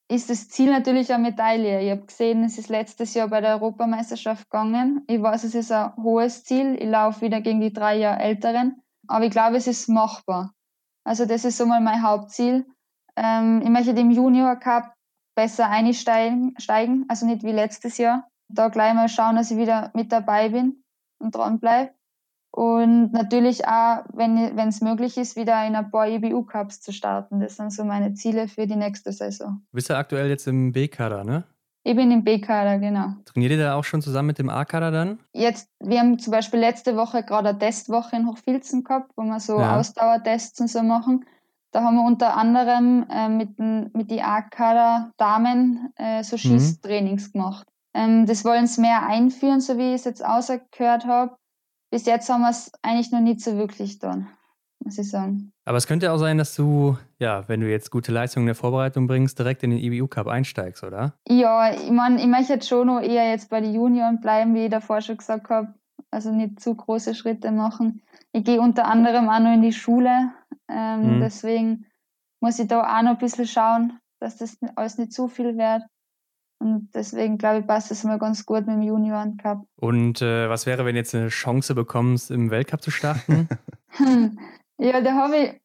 Speaker 3: ist das Ziel natürlich eine Medaille. Ich habe gesehen, es ist letztes Jahr bei der Europameisterschaft gegangen. Ich weiß, es ist ein hohes Ziel. Ich laufe wieder gegen die drei Jahre Älteren. Aber ich glaube, es ist machbar. Also das ist so mal mein Hauptziel. Ähm, ich möchte im Junior Cup besser einsteigen, steigen, also nicht wie letztes Jahr. Da gleich mal schauen, dass ich wieder mit dabei bin und dran bleibe. Und natürlich auch, wenn es möglich ist, wieder in ein paar EBU-Cups zu starten. Das sind so meine Ziele für die nächste Saison.
Speaker 2: Du bist ja aktuell jetzt im B-Kader, ne?
Speaker 3: Ich bin im B-Kader, genau.
Speaker 2: Trainiert ihr da auch schon zusammen mit dem A-Kader dann?
Speaker 3: Jetzt, wir haben zum Beispiel letzte Woche gerade eine Testwoche in Hochfilzen gehabt, wo wir so ja. Ausdauertests und so machen. Da haben wir unter anderem äh, mit, den, mit die A-Kader-Damen äh, so mhm. Schießtrainings mhm. gemacht. Ähm, das wollen sie mehr einführen, so wie ich es jetzt ausgehört habe. Bis jetzt haben wir es eigentlich noch nicht so wirklich getan muss ich sagen.
Speaker 2: Aber es könnte auch sein, dass du, ja, wenn du jetzt gute Leistungen in der Vorbereitung bringst, direkt in den EBU Cup einsteigst, oder?
Speaker 3: Ja, ich meine, ich möchte jetzt schon noch eher jetzt bei den Junioren bleiben, wie ich davor schon gesagt habe. Also nicht zu große Schritte machen. Ich gehe unter anderem auch noch in die Schule. Ähm, mhm. Deswegen muss ich da auch noch ein bisschen schauen, dass das alles nicht zu viel wird. Und deswegen glaube ich, passt es mal ganz gut mit dem Junioren Cup.
Speaker 2: Und äh, was wäre, wenn du jetzt eine Chance bekommst, im Weltcup zu starten?
Speaker 3: Ja, da habe ich,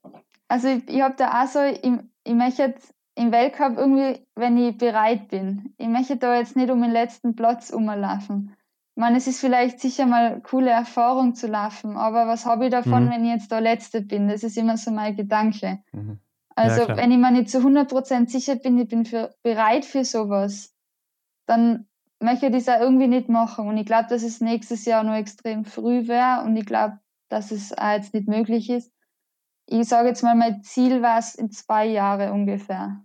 Speaker 3: also ich, ich habe da auch so, ich, ich möchte jetzt im Weltcup irgendwie, wenn ich bereit bin, ich möchte da jetzt nicht um den letzten Platz umlaufen. Ich meine, es ist vielleicht sicher mal eine coole Erfahrung zu laufen, aber was habe ich davon, mhm. wenn ich jetzt der Letzte bin? Das ist immer so mein Gedanke. Mhm. Also, ja, wenn ich mir nicht zu 100% sicher bin, ich bin für, bereit für sowas, dann möchte ich das auch irgendwie nicht machen. Und ich glaube, dass es nächstes Jahr nur extrem früh wäre und ich glaube, dass es auch jetzt nicht möglich ist ich sage jetzt mal, mein Ziel war es in zwei Jahren ungefähr.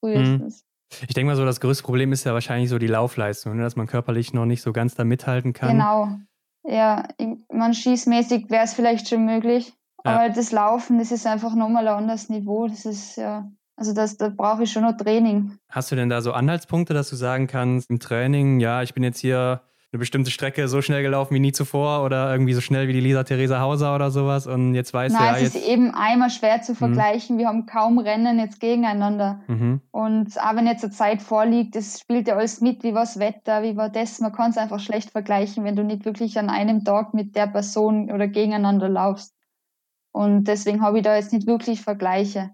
Speaker 3: Frühestens.
Speaker 2: Mhm. Ich denke mal so, das größte Problem ist ja wahrscheinlich so die Laufleistung, ne? dass man körperlich noch nicht so ganz da mithalten kann.
Speaker 3: Genau. Ja, man schießmäßig wäre es vielleicht schon möglich. Ja. Aber das Laufen, das ist einfach nochmal ein anderes Niveau. Das ist ja, also das, da brauche ich schon noch Training.
Speaker 2: Hast du denn da so Anhaltspunkte, dass du sagen kannst, im Training, ja, ich bin jetzt hier eine bestimmte Strecke so schnell gelaufen wie nie zuvor oder irgendwie so schnell wie die Lisa Theresa Hauser oder sowas und jetzt weißt
Speaker 3: Nein,
Speaker 2: du ja
Speaker 3: es
Speaker 2: jetzt
Speaker 3: ist eben einmal schwer zu mhm. vergleichen. Mhm. Wir haben kaum Rennen jetzt gegeneinander. Mhm. Und auch wenn jetzt eine Zeit vorliegt, das spielt ja alles mit, wie war das Wetter, wie war das. Man kann es einfach schlecht vergleichen, wenn du nicht wirklich an einem Tag mit der Person oder gegeneinander laufst. Und deswegen habe ich da jetzt nicht wirklich Vergleiche.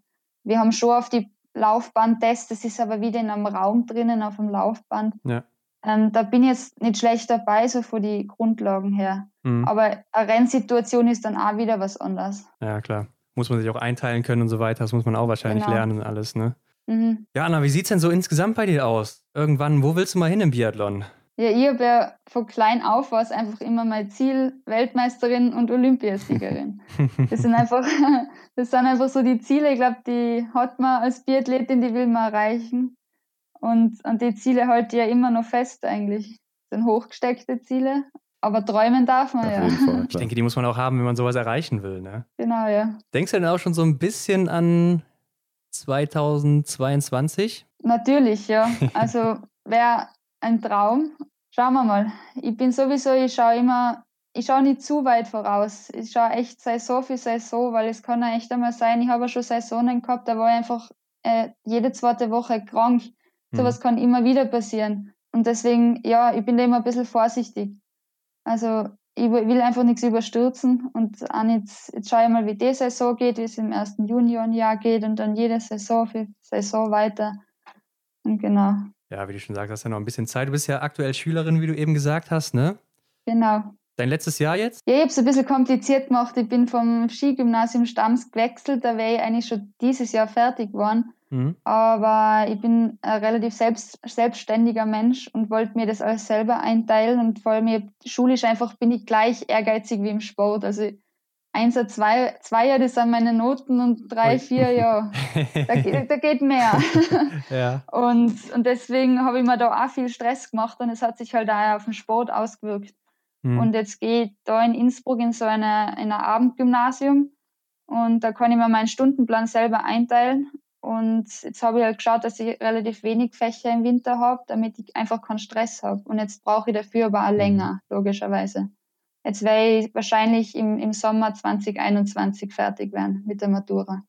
Speaker 3: Wir haben schon auf die Laufbahn-Tests, das ist aber wieder in einem Raum drinnen auf dem Laufband. Ja. Ähm, da bin ich jetzt nicht schlecht dabei, so von den Grundlagen her. Mhm. Aber eine Rennsituation ist dann auch wieder was anderes.
Speaker 2: Ja, klar. Muss man sich auch einteilen können und so weiter. Das muss man auch wahrscheinlich genau. lernen alles, ne? Mhm. Ja, Anna, wie sieht es denn so insgesamt bei dir aus? Irgendwann, wo willst du mal hin im Biathlon?
Speaker 3: Ja, ich habe ja von klein auf war es einfach immer mein Ziel, Weltmeisterin und Olympiasiegerin. das sind einfach, das sind einfach so die Ziele, ich glaube, die hat man als Biathletin, die will man erreichen. Und an die Ziele halte ich ja immer noch fest eigentlich. Das sind hochgesteckte Ziele. Aber träumen darf man
Speaker 1: Auf
Speaker 3: ja.
Speaker 1: jeden Fall,
Speaker 2: Ich denke, die muss man auch haben, wenn man sowas erreichen will. Ne?
Speaker 3: Genau, ja.
Speaker 2: Denkst du denn auch schon so ein bisschen an 2022?
Speaker 3: Natürlich, ja. Also wäre ein Traum. Schauen wir mal. Ich bin sowieso, ich schaue immer, ich schaue nicht zu weit voraus. Ich schaue echt Saison für Saison, weil es kann ja echt einmal sein, ich habe ja schon Saisonen gehabt, da war ich einfach äh, jede zweite Woche krank. Sowas kann immer wieder passieren. Und deswegen, ja, ich bin da immer ein bisschen vorsichtig. Also ich will will einfach nichts überstürzen und auch nicht, jetzt schaue ich mal, wie die Saison geht, wie es im ersten Juniorenjahr geht und dann jede Saison für Saison weiter. Und genau,
Speaker 2: Ja, wie du schon sagst, hast ja noch ein bisschen Zeit. Du bist ja aktuell Schülerin, wie du eben gesagt hast, ne?
Speaker 3: genau.
Speaker 2: Dein letztes Jahr jetzt?
Speaker 3: Ja, ich habe es ein bisschen kompliziert gemacht. Ich bin vom Skigymnasium Stams gewechselt, da wäre ich eigentlich schon dieses Jahr fertig geworden.
Speaker 2: Mhm.
Speaker 3: Aber ich bin ein relativ selbst, selbstständiger Mensch und wollte mir das alles selber einteilen und vor allem ich- schulisch einfach bin ich gleich ehrgeizig wie im Sport. Also eins, zwei, zwei, das sind meine Noten und drei, vier, ja, da, geht- da geht mehr.
Speaker 2: ja.
Speaker 3: Und, und deswegen habe ich mir da auch viel Stress gemacht und es hat sich halt auch auf den Sport ausgewirkt.
Speaker 2: Mhm.
Speaker 3: Und jetzt gehe ich da in Innsbruck in so eine, in ein Abendgymnasium und da kann ich mir meinen Stundenplan selber einteilen. Und jetzt habe ich halt geschaut, dass ich relativ wenig Fächer im Winter habe, damit ich einfach keinen Stress habe. Und jetzt brauche ich dafür aber auch länger, logischerweise. Jetzt werde ich wahrscheinlich im, im Sommer 2021 fertig werden mit der Matura.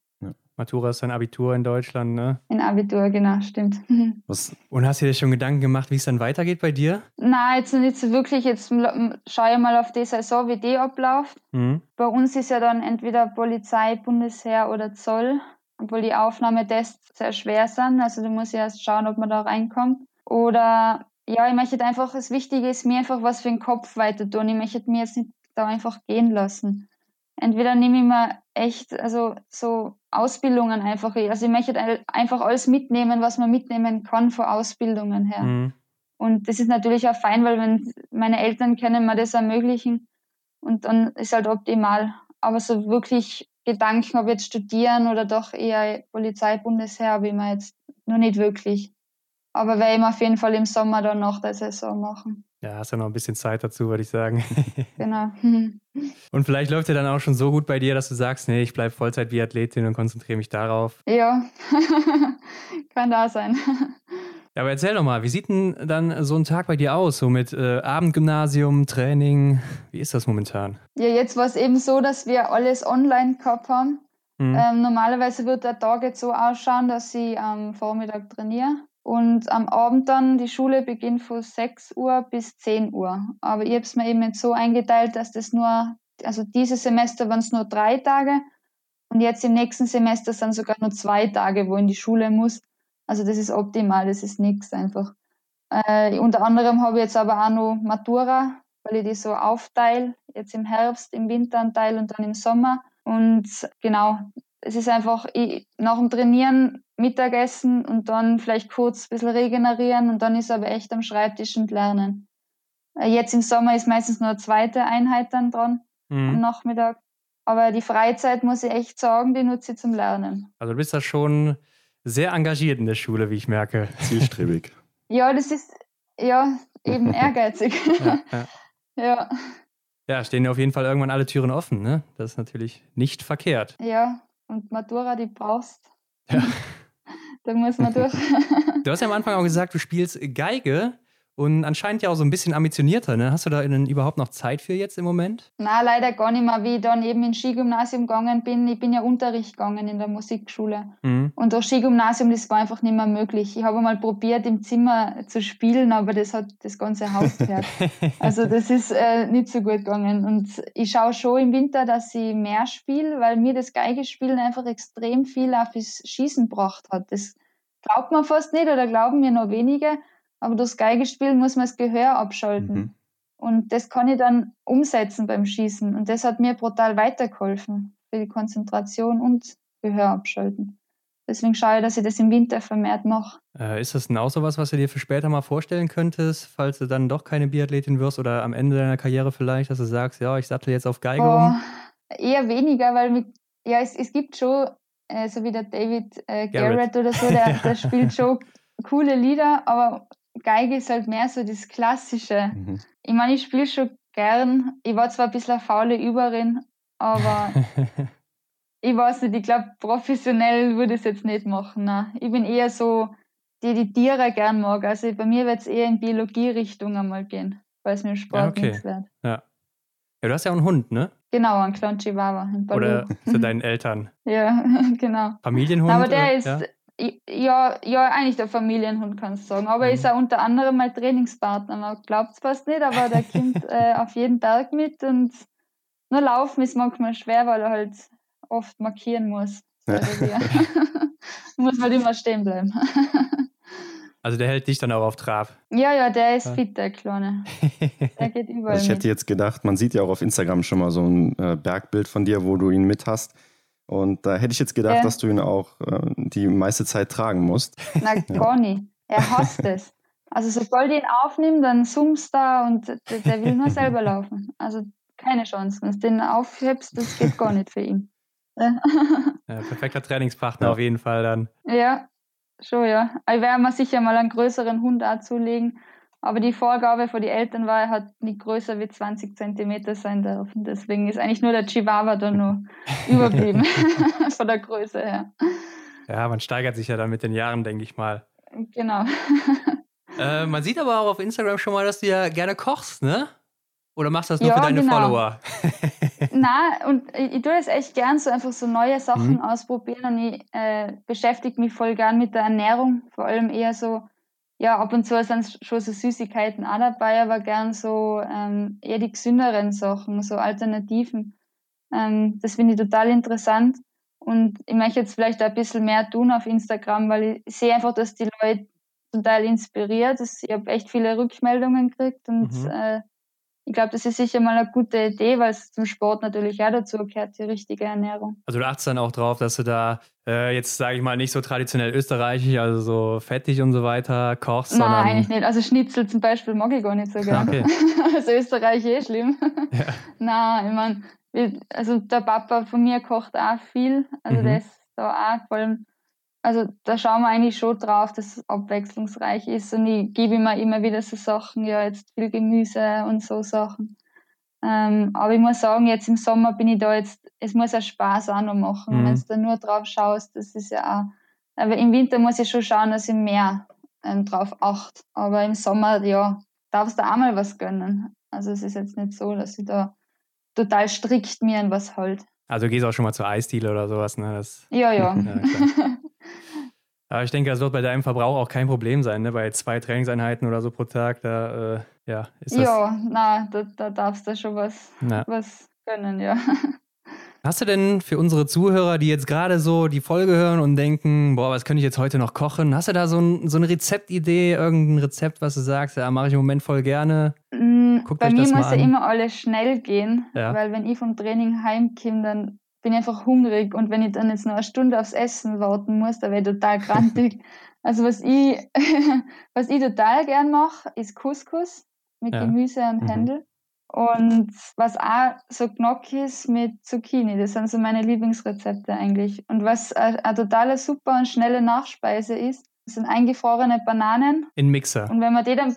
Speaker 2: Matura ist dein Abitur in Deutschland, ne?
Speaker 3: In Abitur, genau, stimmt.
Speaker 1: Was,
Speaker 2: Und hast du dir schon Gedanken gemacht, wie es dann weitergeht bei dir?
Speaker 3: Na, jetzt nicht so wirklich. Jetzt schaue ich mal auf die Saison, wie die abläuft.
Speaker 2: Mhm.
Speaker 3: Bei uns ist ja dann entweder Polizei, Bundesheer oder Zoll, obwohl die Aufnahmetests sehr schwer sind. Also du musst ja erst schauen, ob man da reinkommt. Oder ja, ich möchte einfach, das Wichtige ist mir einfach was für den Kopf weiter tun. Ich möchte mir jetzt nicht da einfach gehen lassen. Entweder nehme ich mir echt, also so Ausbildungen einfach, also ich möchte ein- einfach alles mitnehmen, was man mitnehmen kann von Ausbildungen her.
Speaker 2: Mhm.
Speaker 3: Und das ist natürlich auch fein, weil wenn meine Eltern können mir das ermöglichen und dann ist halt optimal. Aber so wirklich Gedanken, ob jetzt studieren oder doch eher Polizei, Bundesheer, habe ich mir jetzt noch nicht wirklich. Aber werde ich mir auf jeden Fall im Sommer dann nach der Saison machen.
Speaker 2: Ja, hast ja noch ein bisschen Zeit dazu, würde ich sagen.
Speaker 3: Genau.
Speaker 2: Und vielleicht läuft ja dann auch schon so gut bei dir, dass du sagst, nee, ich bleibe Vollzeit-Biathletin und konzentriere mich darauf.
Speaker 3: ja, kann da sein.
Speaker 2: Ja, aber erzähl doch mal, wie sieht denn dann so ein Tag bei dir aus? So mit äh, Abendgymnasium, Training? Wie ist das momentan?
Speaker 3: Ja, jetzt war es eben so, dass wir alles online gehabt haben.
Speaker 2: Mhm.
Speaker 3: Ähm, normalerweise wird der Tag jetzt so ausschauen, dass ich am Vormittag trainiere und am Abend dann die Schule beginnt von 6 Uhr bis 10 Uhr. Aber ich habe es mir eben jetzt so eingeteilt, dass das nur, also dieses Semester waren es nur drei Tage und jetzt im nächsten Semester sind sogar nur zwei Tage, wo ich in die Schule muss. Also das ist optimal, das ist nichts einfach. Äh, unter anderem habe ich jetzt aber auch noch Matura, weil ich die so aufteile, jetzt im Herbst, im Winter ein Teil und dann im Sommer. Und genau, es ist einfach ich, nach dem Trainieren Mittagessen und dann vielleicht kurz ein bisschen regenerieren und dann ist aber echt am Schreibtisch und lernen. Äh, Jetzt im Sommer ist meistens nur eine zweite Einheit dann dran am
Speaker 2: Mhm.
Speaker 3: Nachmittag. Aber die Freizeit, muss ich echt sagen, die nutze ich zum Lernen.
Speaker 2: Also du bist da schon sehr engagiert in der Schule, wie ich merke.
Speaker 1: zielstrebig.
Speaker 3: Ja, das ist ja eben ehrgeizig.
Speaker 2: Ja, ja.
Speaker 3: ja,
Speaker 2: ja, stehen dir auf jeden Fall irgendwann alle Türen offen, ne? Das ist natürlich nicht verkehrt.
Speaker 3: ja. Und Matura, die brauchst.
Speaker 2: Ja.
Speaker 3: da muss man durch.
Speaker 2: Du hast ja am Anfang auch gesagt, du spielst Geige und anscheinend ja auch so ein bisschen ambitionierter, ne? Hast du da überhaupt noch Zeit für jetzt im Moment?
Speaker 3: Na, leider gar nicht mehr, wie ich dann eben ins Skigymnasium gegangen bin. Ich bin ja Unterricht gegangen in der Musikschule.
Speaker 2: Mhm.
Speaker 3: Und durch Skigymnasium, das war einfach nicht mehr möglich. Ich habe mal probiert, im Zimmer zu spielen, aber das hat das ganze Haus gehört. Also das ist äh, nicht so gut gegangen. Und ich schaue schon im Winter, dass ich mehr spiele, weil mir das Geigespielen einfach extrem viel auf das Schießen gebracht hat. Das glaubt man fast nicht oder glauben mir noch wenige. Aber durchs Geigespielen muss man das Gehör abschalten.
Speaker 1: Mhm.
Speaker 3: Und das kann ich dann umsetzen beim Schießen. Und das hat mir brutal weitergeholfen für die Konzentration und Gehör abschalten. Deswegen schaue ich, dass ich das im Winter vermehrt mache.
Speaker 2: Äh, ist das denn auch sowas, was du dir für später mal vorstellen könntest, falls du dann doch keine Biathletin wirst oder am Ende deiner Karriere vielleicht, dass du sagst, ja, ich sattel jetzt auf Geige
Speaker 3: Oh,
Speaker 2: um?
Speaker 3: eher weniger, weil mit, ja, es, es gibt schon, äh, so wie der David äh,
Speaker 2: Garrett.
Speaker 3: Garrett oder so, der, der spielt schon coole Lieder, aber Geige ist halt mehr so das Klassische.
Speaker 1: Mhm.
Speaker 3: Ich meine, ich spiele schon gern. Ich war zwar ein bisschen eine faule Überin, aber ich weiß nicht, ich glaube, professionell würde ich es jetzt nicht machen. Nein. Ich bin eher so, die die Tiere gern mag. Also bei mir wird es eher in Biologie-Richtung einmal gehen, weil es mir Sport
Speaker 2: Ja, okay.
Speaker 3: nichts wird.
Speaker 2: Ja. Ja, du hast ja auch einen Hund, ne?
Speaker 3: Genau, ein kleiner Chihuahua.
Speaker 2: Oder zu deinen Eltern.
Speaker 3: Ja, genau.
Speaker 2: Familienhund?
Speaker 3: Aber der
Speaker 2: oder?
Speaker 3: ist,
Speaker 2: Ja?
Speaker 3: Ja, ja, eigentlich der Familienhund, kannst du sagen. Aber er ist
Speaker 2: Mhm.
Speaker 3: auch unter anderem mein Trainingspartner. Man glaubt es fast nicht, aber der kommt äh, auf jeden Berg mit und nur laufen ist manchmal schwer, weil er halt oft markieren muss.
Speaker 1: Ja.
Speaker 3: wir. muss halt immer stehen bleiben.
Speaker 2: Also der hält dich dann auch auf Trab.
Speaker 3: ja, ja, der ist fit, der Kleine. Der geht überall
Speaker 1: Also ich hätte jetzt gedacht, man sieht ja auch auf Instagram schon mal so ein äh, Bergbild von dir, wo du ihn mit hast. Und da hätte ich jetzt gedacht,
Speaker 3: Ja.
Speaker 1: dass du ihn auch äh, die meiste Zeit tragen musst.
Speaker 3: Na, gar nicht. Er hasst es. Also sobald ich ihn aufnehme, dann summst da und der, der will nur selber laufen. Also keine Chance. Wenn du den aufhebst, das geht gar nicht für ihn. Ja,
Speaker 2: Ja, perfekter Trainingspartner
Speaker 1: Ja.
Speaker 2: auf jeden Fall dann.
Speaker 3: ja schon ja. Ich werde mir sicher mal einen größeren Hund auch zulegen. Aber die Vorgabe von den Eltern war, er hat nicht größer wie 20 Zentimeter sein dürfen. Deswegen ist eigentlich nur der Chihuahua da nur überblieben von der Größe her.
Speaker 2: Ja, man steigert sich ja dann mit den Jahren, denke ich mal.
Speaker 3: Genau.
Speaker 2: Äh, man sieht aber auch auf Instagram schon mal, dass du ja gerne kochst, ne? Oder machst du das nur
Speaker 3: Ja,
Speaker 2: für deine
Speaker 3: genau.
Speaker 2: Follower?
Speaker 3: Na und ich, ich tue das echt gern, so einfach so neue Sachen
Speaker 2: Mhm.
Speaker 3: ausprobieren und ich äh, beschäftige mich voll gern mit der Ernährung, vor allem eher so, ja, ab und zu sind schon so Süßigkeiten auch dabei, aber gern so ähm, eher die gesünderen Sachen, so Alternativen. Ähm, das finde ich total interessant und ich möchte jetzt vielleicht auch ein bisschen mehr tun auf Instagram, weil ich sehe einfach, dass die Leute total inspiriert. Ich habe echt viele Rückmeldungen gekriegt und
Speaker 2: Mhm.
Speaker 3: äh, ich glaube, das ist sicher mal eine gute Idee, weil es zum Sport natürlich auch dazu gehört, die richtige Ernährung.
Speaker 2: Also du achtest dann auch drauf, dass du da äh, jetzt, sage ich mal, nicht so traditionell österreichisch, also so fettig und so weiter kochst,
Speaker 3: Nein,
Speaker 2: sondern
Speaker 3: eigentlich nicht. Also Schnitzel zum Beispiel mag ich gar nicht so gern.
Speaker 2: Okay.
Speaker 3: Also Österreich eh schlimm.
Speaker 2: Ja.
Speaker 3: Nein, ich meine, also der Papa von mir kocht auch viel. Also
Speaker 2: Mhm.
Speaker 3: der ist da auch vor allem, also da schauen wir eigentlich schon drauf, dass es abwechslungsreich ist. Und ich gebe auch immer wieder so Sachen, ja, jetzt viel Gemüse und so Sachen. Ähm, aber ich muss sagen, jetzt im Sommer bin ich da jetzt, es muss auch Spaß auch noch machen.
Speaker 2: Mhm.
Speaker 3: Wenn du da nur drauf schaust, das ist ja auch. Aber im Winter muss ich schon schauen, dass ich mehr ähm, drauf achte. Aber im Sommer, ja, darfst du auch mal was gönnen. Also es ist jetzt nicht so, dass ich da total strikt mir an was halt.
Speaker 2: also du gehst auch schon mal zur Eisdiele oder sowas, ne? Das,
Speaker 3: Ja, ja.
Speaker 2: ja. Aber ich denke, das wird bei deinem Verbrauch auch kein Problem sein, ne? Bei zwei Trainingseinheiten oder so pro Tag, da äh, ja, ist das.
Speaker 3: ja, na, da, da darfst du schon was,
Speaker 2: Na.
Speaker 3: was gönnen, ja.
Speaker 2: Hast du denn für unsere Zuhörer, die jetzt gerade so die Folge hören und denken, boah, was könnte ich jetzt heute noch kochen? Hast du da so, ein, so eine Rezeptidee, irgendein Rezept, was du sagst, ja, mache ich im Moment voll gerne?
Speaker 3: Mm,
Speaker 2: Guckt
Speaker 3: Bei mir muss ja immer alles schnell gehen,
Speaker 2: Ja.
Speaker 3: weil wenn ich vom Training heimkomme, dann bin ich einfach hungrig und wenn ich dann jetzt noch eine Stunde aufs Essen warten muss, dann werde ich total grantig. also was ich, was ich total gern mache, ist Couscous mit
Speaker 2: Ja.
Speaker 3: Gemüse und
Speaker 1: Mhm.
Speaker 3: Händel. Und was auch so Gnocchis mit Zucchini, das sind so meine Lieblingsrezepte eigentlich. Und was eine, eine totale super und schnelle Nachspeise ist, sind eingefrorene Bananen.
Speaker 2: In Mixer.
Speaker 3: Und wenn man die dann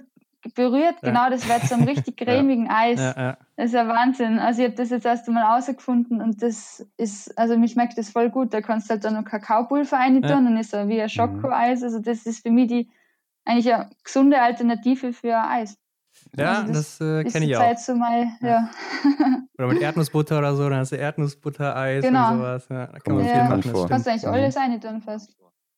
Speaker 3: berührt,
Speaker 2: Ja.
Speaker 3: genau, das wird zu einem richtig cremigen Eis.
Speaker 2: Ja, ja.
Speaker 3: Das ist ja Wahnsinn. Also ich habe das jetzt erst einmal rausgefunden und das ist, also mich schmeckt das voll gut. Da kannst du halt dann noch Kakaopulver rein tun,
Speaker 2: Ja.
Speaker 3: dann ist er wie ein Schokoeis. Also das ist für mich die eigentlich eine gesunde Alternative für ein Eis.
Speaker 2: ja
Speaker 3: Also
Speaker 2: das, äh,
Speaker 3: Ist
Speaker 2: kenne ich
Speaker 3: die
Speaker 2: auch.
Speaker 3: Zeit so mal, ja.
Speaker 2: Oder mit Erdnussbutter oder so, dann hast du Erdnussbutter-Eis
Speaker 3: Genau.
Speaker 2: und sowas. Ja, da kann
Speaker 1: Kommt
Speaker 2: man
Speaker 3: mir
Speaker 2: viel machen.
Speaker 1: vor.
Speaker 2: Das
Speaker 3: Kannst du eigentlich
Speaker 1: Mhm.
Speaker 3: alles rein tun fast.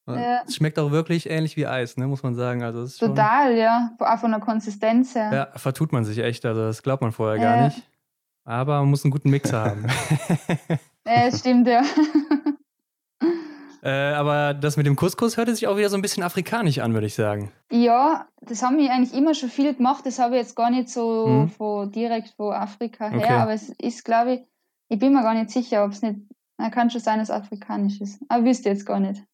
Speaker 3: Ja.
Speaker 2: Es schmeckt auch wirklich ähnlich wie Eis, ne, muss man sagen. Also
Speaker 3: Total, ja. Auch von der Konsistenz her.
Speaker 2: Ja, vertut man sich echt. Also das glaubt man vorher
Speaker 3: Ja.
Speaker 2: gar nicht. Aber man muss einen guten Mixer haben.
Speaker 3: Ja, das stimmt, ja.
Speaker 2: äh, aber das mit dem Couscous hörte sich auch wieder so ein bisschen afrikanisch an, würde ich sagen.
Speaker 3: Ja, das haben wir eigentlich immer schon viel gemacht. Das habe ich jetzt gar nicht so
Speaker 2: Mhm.
Speaker 3: von, direkt von Afrika her,
Speaker 2: Okay.
Speaker 3: aber es ist, glaube ich, ich bin mir gar nicht sicher, ob es nicht, kann schon sein, dass es afrikanisch ist. Aber wüsste jetzt gar nicht.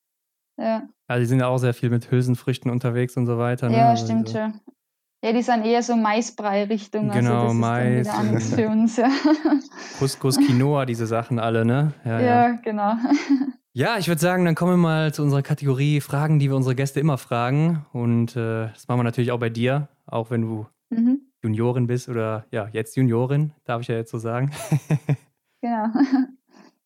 Speaker 3: Ja,
Speaker 2: Also die sind ja auch sehr viel mit Hülsenfrüchten unterwegs und so weiter. Ne?
Speaker 3: ja
Speaker 2: Also
Speaker 3: stimmt
Speaker 2: diese-
Speaker 3: schon. Ja, die sind eher so Maisbrei-Richtung.
Speaker 2: Genau,
Speaker 3: also das
Speaker 2: Mais
Speaker 3: ist dann wieder für uns. Ja,
Speaker 2: Couscous, Quinoa, diese Sachen alle, ne? Ja,
Speaker 3: ja.
Speaker 2: ja.
Speaker 3: genau.
Speaker 2: ja ich würde sagen, dann kommen wir mal zu unserer Kategorie Fragen, die wir unsere Gäste immer fragen. Und äh, das machen wir natürlich auch bei dir, auch wenn du
Speaker 3: Mhm.
Speaker 2: Juniorin bist oder ja, jetzt Juniorin, darf ich ja jetzt so sagen.
Speaker 3: genau.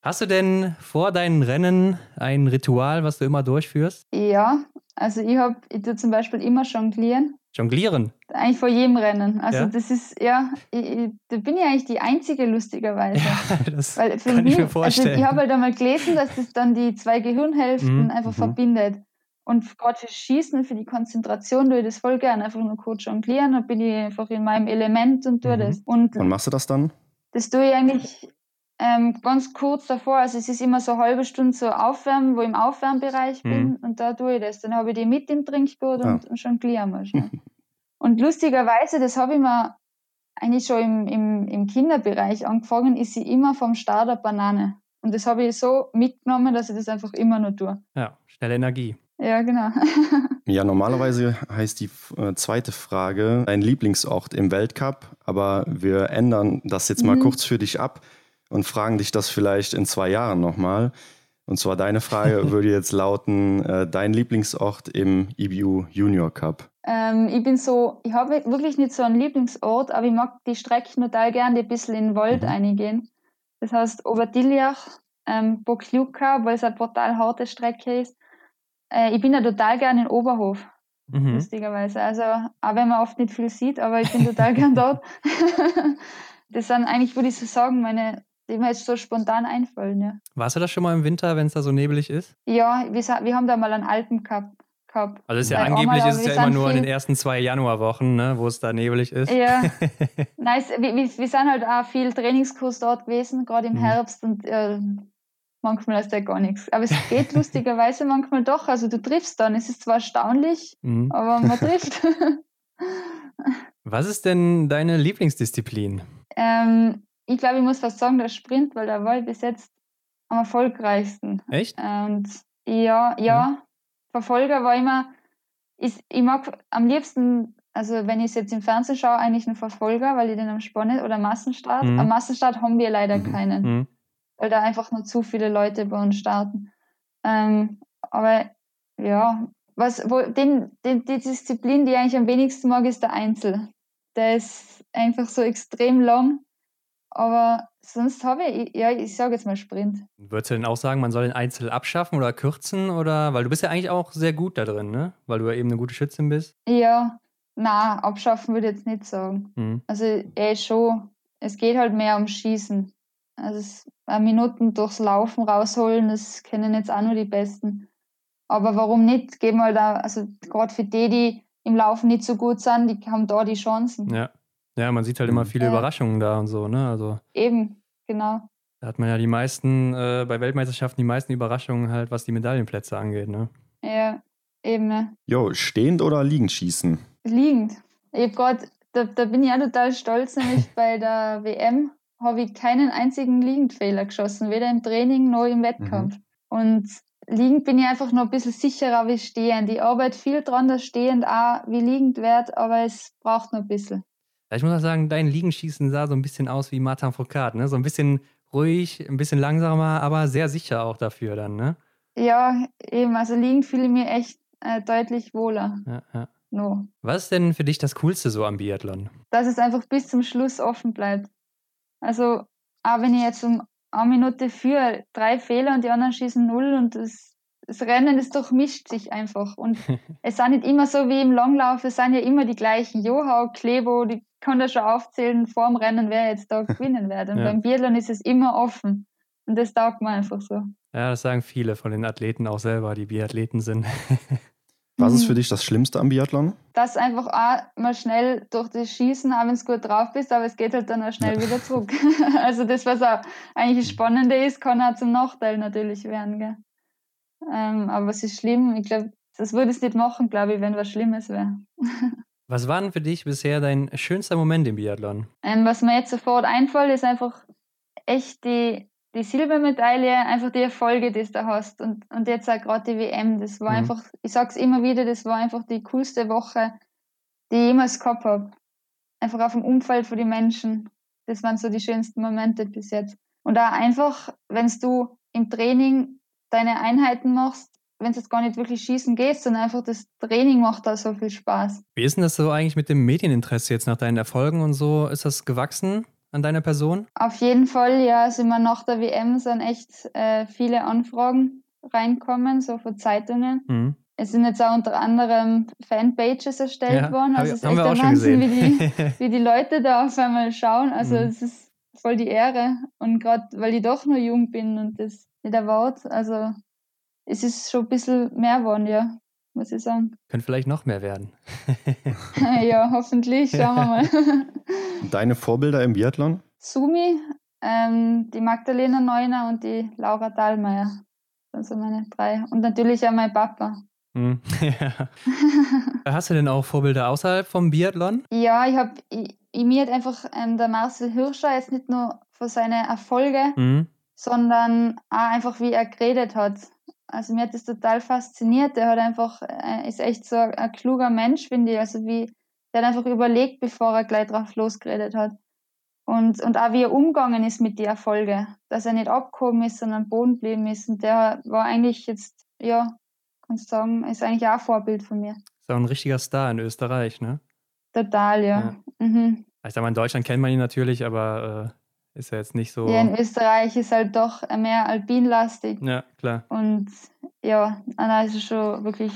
Speaker 2: Hast du denn vor deinen Rennen ein Ritual, was du immer durchführst?
Speaker 3: Ja, also ich habe, ich tue zum Beispiel immer jonglieren.
Speaker 2: Jonglieren?
Speaker 3: Eigentlich vor jedem Rennen. Also ja. das ist, ja, ich, ich, da bin ich eigentlich die einzige lustigerweise.
Speaker 2: Ja, das Weil für kann mich, ich mir vorstellen.
Speaker 3: Also ich habe halt einmal gelesen, dass das dann die zwei Gehirnhälften mhm. einfach mhm. verbindet. Und gerade für Schießen, für die Konzentration tue ich das voll gern. Einfach nur kurz jonglieren, dann bin ich einfach in meinem Element und tue mhm. das. Und
Speaker 1: Wann machst du das dann?
Speaker 3: Das tue ich eigentlich ähm, ganz kurz davor. Also es ist immer so eine halbe Stunde so Aufwärmen, wo ich im Aufwärmbereich mhm. bin und da tue ich das. Dann habe ich die mit im Trinkboot und, und jonglieren wir schon. und lustigerweise, das habe ich mir eigentlich schon im, im, im Kinderbereich angefangen, ist sie immer vom Starter Banane. Und das habe ich so mitgenommen, dass ich das einfach immer nur tue.
Speaker 2: Ja, schnelle Energie.
Speaker 3: Ja, genau.
Speaker 1: ja, normalerweise heißt die äh, zweite Frage dein Lieblingsort im Weltcup, aber wir ändern das jetzt mal mhm. kurz für dich ab und fragen dich das vielleicht in zwei Jahren nochmal. Und zwar deine Frage würde jetzt lauten, äh, dein Lieblingsort im IBU Junior Cup.
Speaker 3: Ähm, ich bin so, ich habe wirklich nicht so einen Lieblingsort, aber ich mag die Strecken total gern, die ein bisschen in den Wald mhm. eingehen. Das heißt Oberdiljach, ähm, Bokluka, weil es eine total harte Strecke ist. Äh, ich bin ja total gern in Oberhof, mhm. lustigerweise. Also, auch wenn man oft nicht viel sieht, aber ich bin total gern dort. das sind eigentlich, würde ich so sagen, meine, die mir jetzt so spontan einfallen. Ja.
Speaker 2: Warst du das schon mal im Winter, wenn es da so nebelig ist?
Speaker 3: Ja, wir, wir haben da mal einen Alpen gehabt.
Speaker 2: Gehabt. Also ist ja angeblich ist es ja immer nur in den ersten zwei Januarwochen, ne, wo es da nebelig ist.
Speaker 3: Ja, nice. Wir, wir, wir sind halt auch viel Trainingskurs dort gewesen, gerade im mhm. Herbst und äh, manchmal ist da gar nichts. Aber es geht lustigerweise manchmal doch. Also du triffst dann. Es ist zwar erstaunlich, mhm. aber man trifft.
Speaker 2: Was ist denn deine Lieblingsdisziplin?
Speaker 3: Ähm, ich glaube, ich muss fast sagen, der Sprint, weil der war bis jetzt am erfolgreichsten.
Speaker 2: Echt?
Speaker 3: Und ja, ja, mhm. Verfolger war immer, ist, ich mag am liebsten, also wenn ich es jetzt im Fernsehen schaue, eigentlich einen Verfolger, weil ich den am Spannend oder Massenstart. Mhm. Am Massenstart haben wir leider mhm. keinen. Mhm weil da einfach nur zu viele Leute bei uns starten. Ähm, aber ja, was, wo, den, den, die Disziplin, die ich eigentlich am wenigsten mag, ist der Einzel. Der ist einfach so extrem lang. Aber sonst habe ich, ja, ich sage jetzt mal Sprint.
Speaker 2: Würdest du denn auch sagen, man soll den Einzel abschaffen oder kürzen? Oder weil du bist ja eigentlich auch sehr gut da drin, ne? Weil du ja eben eine gute Schützin bist.
Speaker 3: Ja, na, abschaffen würde ich jetzt nicht sagen. Mhm. Also eh schon, es geht halt mehr um Schießen. Also Minuten durchs Laufen rausholen, das kennen jetzt auch nur die Besten. Aber warum nicht? Geben wir da, also gerade für die, die im Laufen nicht so gut sind, die haben da die Chancen.
Speaker 2: Ja. Ja, man sieht halt immer viele ja. Überraschungen da und so, ne? Also
Speaker 3: Eben, genau.
Speaker 2: Da hat man ja die meisten, äh, bei Weltmeisterschaften die meisten Überraschungen halt, was die Medaillenplätze angeht, ne?
Speaker 3: Ja, eben, ne?
Speaker 1: Jo, stehend oder liegend schießen?
Speaker 3: Liegend. Ich hab grad, da, da bin ich auch total stolz, nämlich bei der WM habe ich keinen einzigen Liegendfehler geschossen, weder im Training noch im Wettkampf. Mhm. Und liegend bin ich einfach noch ein bisschen sicherer wie stehend. Ich arbeite viel dran, dass stehend auch wie liegend wird, aber es braucht noch ein bisschen.
Speaker 2: Ich muss auch sagen, dein Liegenschießen sah so ein bisschen aus wie Martin Foucault, ne? So ein bisschen ruhig, ein bisschen langsamer, aber sehr sicher auch dafür dann, ne?
Speaker 3: Ja, eben. Also liegend fühle ich mir echt äh, deutlich wohler. Ja, ja. No.
Speaker 2: Was ist denn für dich das Coolste so am Biathlon?
Speaker 3: Dass es einfach bis zum Schluss offen bleibt. Also, auch wenn ich jetzt um eine Minute für drei Fehler und die anderen schießen null und das, das Rennen, das durchmischt sich einfach. Und es sind nicht immer so wie im Langlauf, es sind ja immer die gleichen. Johau, Klebo, die kann da schon aufzählen vor dem Rennen, wer jetzt da gewinnen wird. Und ja. beim Biathlon ist es immer offen. Und das taugt mir einfach so.
Speaker 2: Ja, das sagen viele von den Athleten auch selber, die Biathleten sind.
Speaker 1: Was ist für mhm. dich das Schlimmste am Biathlon?
Speaker 3: Das einfach auch mal schnell durch das Schießen, auch wenn es gut drauf bist, aber es geht halt dann auch schnell ja. wieder zurück. also das, was auch eigentlich das Spannende ist, kann auch zum Nachteil natürlich werden. Gell? Ähm, aber es ist schlimm. Ich glaube, das würde es nicht machen, glaube ich, wenn was Schlimmes wäre.
Speaker 2: Was war denn für dich bisher dein schönster Moment im Biathlon?
Speaker 3: Ähm, was mir jetzt sofort einfällt, ist einfach echt die die Silbermedaille, einfach die Erfolge, die du da hast. Und, und jetzt auch gerade die WM. Das war mhm. einfach, ich sag's immer wieder, das war einfach die coolste Woche, die ich jemals gehabt habe. Einfach auf dem Umfeld von den Menschen. Das waren so die schönsten Momente bis jetzt. Und auch einfach, wenn du im Training deine Einheiten machst, wenn es jetzt gar nicht wirklich schießen geht, sondern einfach das Training macht da so viel Spaß.
Speaker 2: Wie ist denn das so eigentlich mit dem Medieninteresse jetzt nach deinen Erfolgen und so? Ist das gewachsen an deiner Person?
Speaker 3: Auf jeden Fall, ja. Also immer nach der WM sind echt äh, viele Anfragen reinkommen, so von Zeitungen. Mhm. Es sind jetzt auch unter anderem Fanpages erstellt ja, worden. Also es ist echt der Wahnsinn, wie die, wie die Leute da auf einmal schauen. Also mhm. es ist voll die Ehre. Und gerade weil ich doch nur jung bin und das nicht erwartet, also es ist schon ein bisschen mehr geworden, ja, muss ich sagen.
Speaker 2: Könnte vielleicht noch mehr werden.
Speaker 3: ja, hoffentlich, schauen wir mal.
Speaker 1: Deine Vorbilder im Biathlon?
Speaker 3: Sumi, ähm, die Magdalena Neuner und die Laura Dahlmeier. Das sind meine drei. Und natürlich auch mein Papa. Hm, ja.
Speaker 2: Hast du denn auch Vorbilder außerhalb vom Biathlon?
Speaker 3: Ja, ich habe, mir hat einfach ähm, der Marcel Hirscher jetzt nicht nur für seine Erfolge, mhm. sondern auch einfach, wie er geredet hat. Also mir hat das total fasziniert. Der hat einfach, äh, ist echt so ein, kluger Mensch, finde ich. Also wie, der hat einfach überlegt, bevor er gleich drauf losgeredet hat. Und, und auch wie er umgegangen ist mit den Erfolgen. Dass er nicht abgehoben ist, sondern Boden geblieben ist. Und der war eigentlich jetzt, ja, kannst du sagen, ist eigentlich auch ein Vorbild von mir.
Speaker 2: Ist auch ein richtiger Star in Österreich, ne?
Speaker 3: Total, ja. ja. Mhm.
Speaker 2: Ich sag mal, in Deutschland kennt man ihn natürlich, aber äh, ist ja jetzt nicht so.
Speaker 3: Ja, in Österreich ist halt doch mehr alpinlastig.
Speaker 2: Ja, klar.
Speaker 3: Und ja, Anna ist schon wirklich,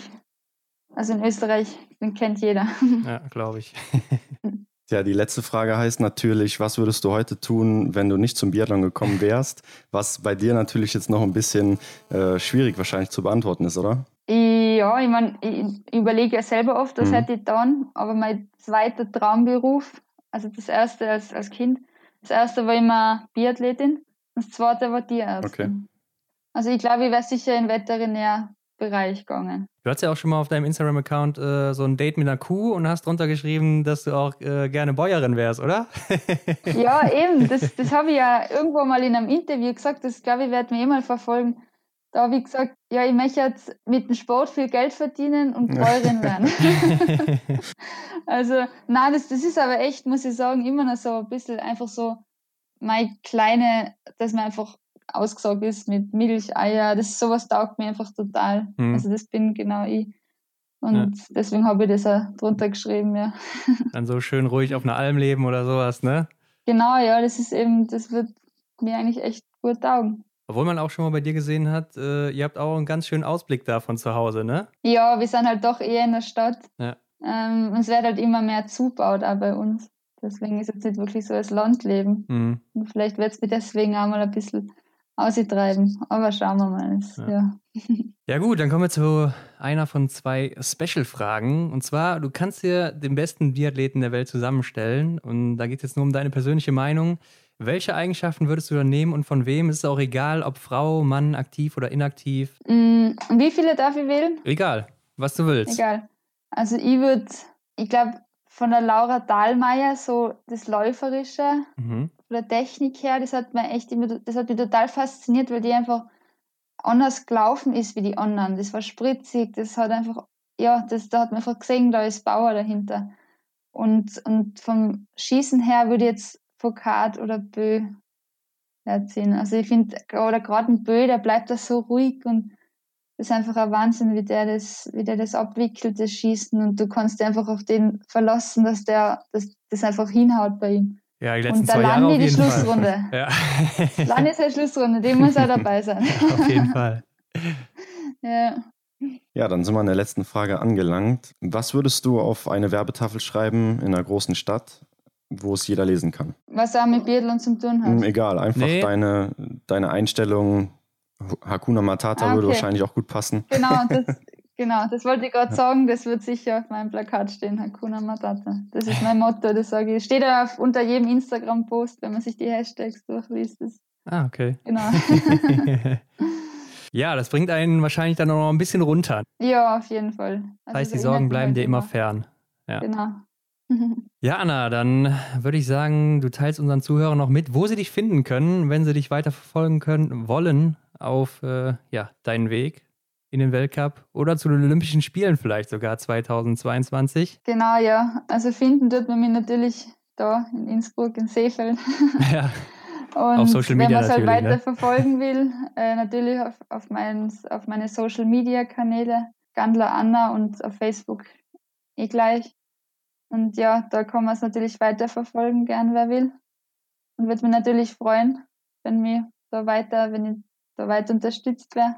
Speaker 3: also in Österreich, den kennt jeder.
Speaker 2: Ja, glaube ich.
Speaker 1: Ja, die letzte Frage heißt natürlich, was würdest du heute tun, wenn du nicht zum Biathlon gekommen wärst? Was bei dir natürlich jetzt noch ein bisschen äh, schwierig wahrscheinlich zu beantworten ist, oder?
Speaker 3: Ja, ich meine, ich überlege ja selber oft, was mhm. hätte ich dann, aber mein zweiter Traumberuf, also das erste als, als Kind, das erste war immer Biathletin, das zweite war Tierärztin. Okay. Also ich glaube, ich wäre sicher in Veterinär Bereich gegangen.
Speaker 2: Du hast ja auch schon mal auf deinem Instagram-Account äh, so ein Date mit einer Kuh und hast drunter geschrieben, dass du auch äh, gerne Bäuerin wärst, oder?
Speaker 3: ja, eben. Das, das habe ich ja irgendwo mal in einem Interview gesagt. Das glaube ich, wird mir eh mal verfolgen. Da habe ich gesagt, ja, ich möchte jetzt mit dem Sport viel Geld verdienen und Bäuerin werden. also, nein, das, das ist aber echt, muss ich sagen, immer noch so ein bisschen einfach so meine kleine, dass man einfach ausgesagt ist mit Milch, Eier, das sowas taugt mir einfach total. Mhm. Also das bin genau ich. Und ja. deswegen habe ich das auch drunter geschrieben, ja.
Speaker 2: Dann so schön ruhig auf einer Alm leben oder sowas, ne?
Speaker 3: Genau, ja, das ist eben, das wird mir eigentlich echt gut taugen.
Speaker 2: Obwohl man auch schon mal bei dir gesehen hat, äh, ihr habt auch einen ganz schönen Ausblick da von zu Hause, ne?
Speaker 3: Ja, wir sind halt doch eher in der Stadt. Ja. Ähm, es wird halt immer mehr zubaut auch bei uns. Deswegen ist es nicht wirklich so als Landleben. Mhm. Und vielleicht wird es mir deswegen auch mal ein bisschen ausgetreiben. Aber schauen wir mal. Ja. ja.
Speaker 2: ja. gut, dann kommen wir zu einer von zwei Special-Fragen. Und zwar, du kannst dir den besten Biathleten der Welt zusammenstellen. Und da geht es jetzt nur um deine persönliche Meinung. Welche Eigenschaften würdest du da nehmen und von wem? Ist es auch egal, ob Frau, Mann, aktiv oder inaktiv?
Speaker 3: Mm, wie viele darf ich wählen?
Speaker 2: Egal, was du willst.
Speaker 3: Egal. Also ich würde, ich glaube, von der Laura Dahlmeier so das Läuferische, mhm von der Technik her, das hat mir echt immer, das hat mich total fasziniert, weil die einfach anders gelaufen ist wie die anderen. Das war spritzig, das hat einfach, ja, das, da hat man einfach gesehen, da ist Bauer dahinter. Und, und vom Schießen her würde ich jetzt Foucault oder Bö herziehen. Also ich finde, oder gerade ein Bö, der bleibt da so ruhig und das ist einfach ein Wahnsinn, wie der das, wie der das abwickelt, das Schießen. Und du kannst einfach auf den verlassen, dass der das, das einfach hinhaut bei ihm.
Speaker 2: Ja, die letzten und zwei Jahre auf
Speaker 3: die Schlussrunde. Ja. Dann ist die Schlussrunde, dem muss er dabei sein.
Speaker 2: auf jeden Fall.
Speaker 3: ja.
Speaker 1: Ja, dann sind wir an der letzten Frage angelangt. Was würdest du auf eine Werbetafel schreiben in einer großen Stadt, wo es jeder lesen kann?
Speaker 3: Was auch mit Biathlon zu tun hat? Hm,
Speaker 1: egal, einfach nee. deine, deine Einstellung. Hakuna Matata ah, okay. würde wahrscheinlich auch gut passen.
Speaker 3: Genau, das, Genau, das wollte ich gerade sagen, das wird sicher auf meinem Plakat stehen, Hakuna Matata. Das ist mein Motto, das sage ich. Steht ja unter jedem Instagram-Post, wenn man sich die Hashtags durchliest. Das,
Speaker 2: ah, okay.
Speaker 3: Genau.
Speaker 2: ja, das bringt einen wahrscheinlich dann noch ein bisschen runter.
Speaker 3: Ja, auf jeden Fall.
Speaker 2: Also das heißt, die Sorgen bleiben dir immer fern. Ja.
Speaker 3: Genau.
Speaker 2: Ja, Anna, dann würde ich sagen, du teilst unseren Zuhörern noch mit, wo sie dich finden können, wenn sie dich weiter verfolgen können, wollen auf äh, ja, deinen Weg in den Weltcup oder zu den Olympischen Spielen vielleicht sogar 2022.
Speaker 3: Genau, ja. Also finden tut man mich natürlich da in Innsbruck, in Seefeld. Ja. Und
Speaker 2: auf Social Media
Speaker 3: wenn man es halt weiter
Speaker 2: ne?
Speaker 3: verfolgen will, äh, natürlich auf, auf, mein, auf meine Social Media Kanäle, Gandler Anna und auf Facebook eh gleich. Und ja, da kann man es natürlich weiter verfolgen, gern wer will. Und würde mich natürlich freuen, wenn mir da weiter, wenn ich da weiter unterstützt wäre.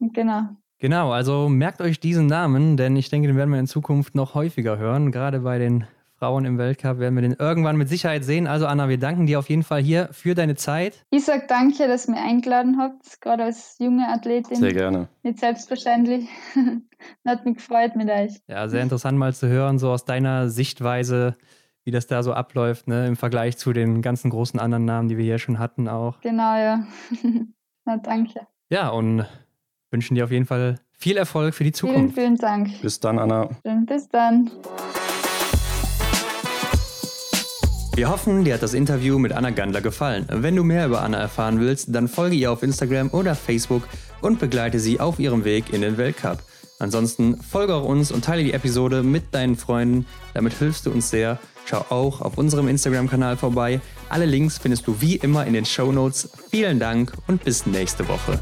Speaker 3: Genau.
Speaker 2: Genau, also merkt euch diesen Namen, denn ich denke, den werden wir in Zukunft noch häufiger hören. Gerade bei den Frauen im Weltcup werden wir den irgendwann mit Sicherheit sehen. Also Anna, wir danken dir auf jeden Fall hier für deine Zeit.
Speaker 3: Ich sag danke, dass ihr mich eingeladen habt, gerade als junge Athletin.
Speaker 1: Sehr gerne.
Speaker 3: Nicht selbstverständlich. Hat mich gefreut mit euch.
Speaker 2: Ja, sehr interessant mal zu hören, so aus deiner Sichtweise, wie das da so abläuft, ne, im Vergleich zu den ganzen großen anderen Namen, die wir hier schon hatten auch.
Speaker 3: Genau, ja. Na, danke.
Speaker 2: Ja, und wünschen dir auf jeden Fall viel Erfolg für die
Speaker 3: Vielen,
Speaker 2: Zukunft.
Speaker 3: vielen Dank.
Speaker 1: Bis dann, Anna.
Speaker 3: Und bis dann.
Speaker 2: Wir hoffen, dir hat das Interview mit Anna Gandler gefallen. Wenn du mehr über Anna erfahren willst, dann folge ihr auf Instagram oder Facebook und begleite sie auf ihrem Weg in den Weltcup. Ansonsten folge auch uns und teile die Episode mit deinen Freunden. Damit hilfst du uns sehr. Schau auch auf unserem Instagram-Kanal vorbei. Alle Links findest du wie immer in den Show Notes. Vielen Dank und bis nächste Woche.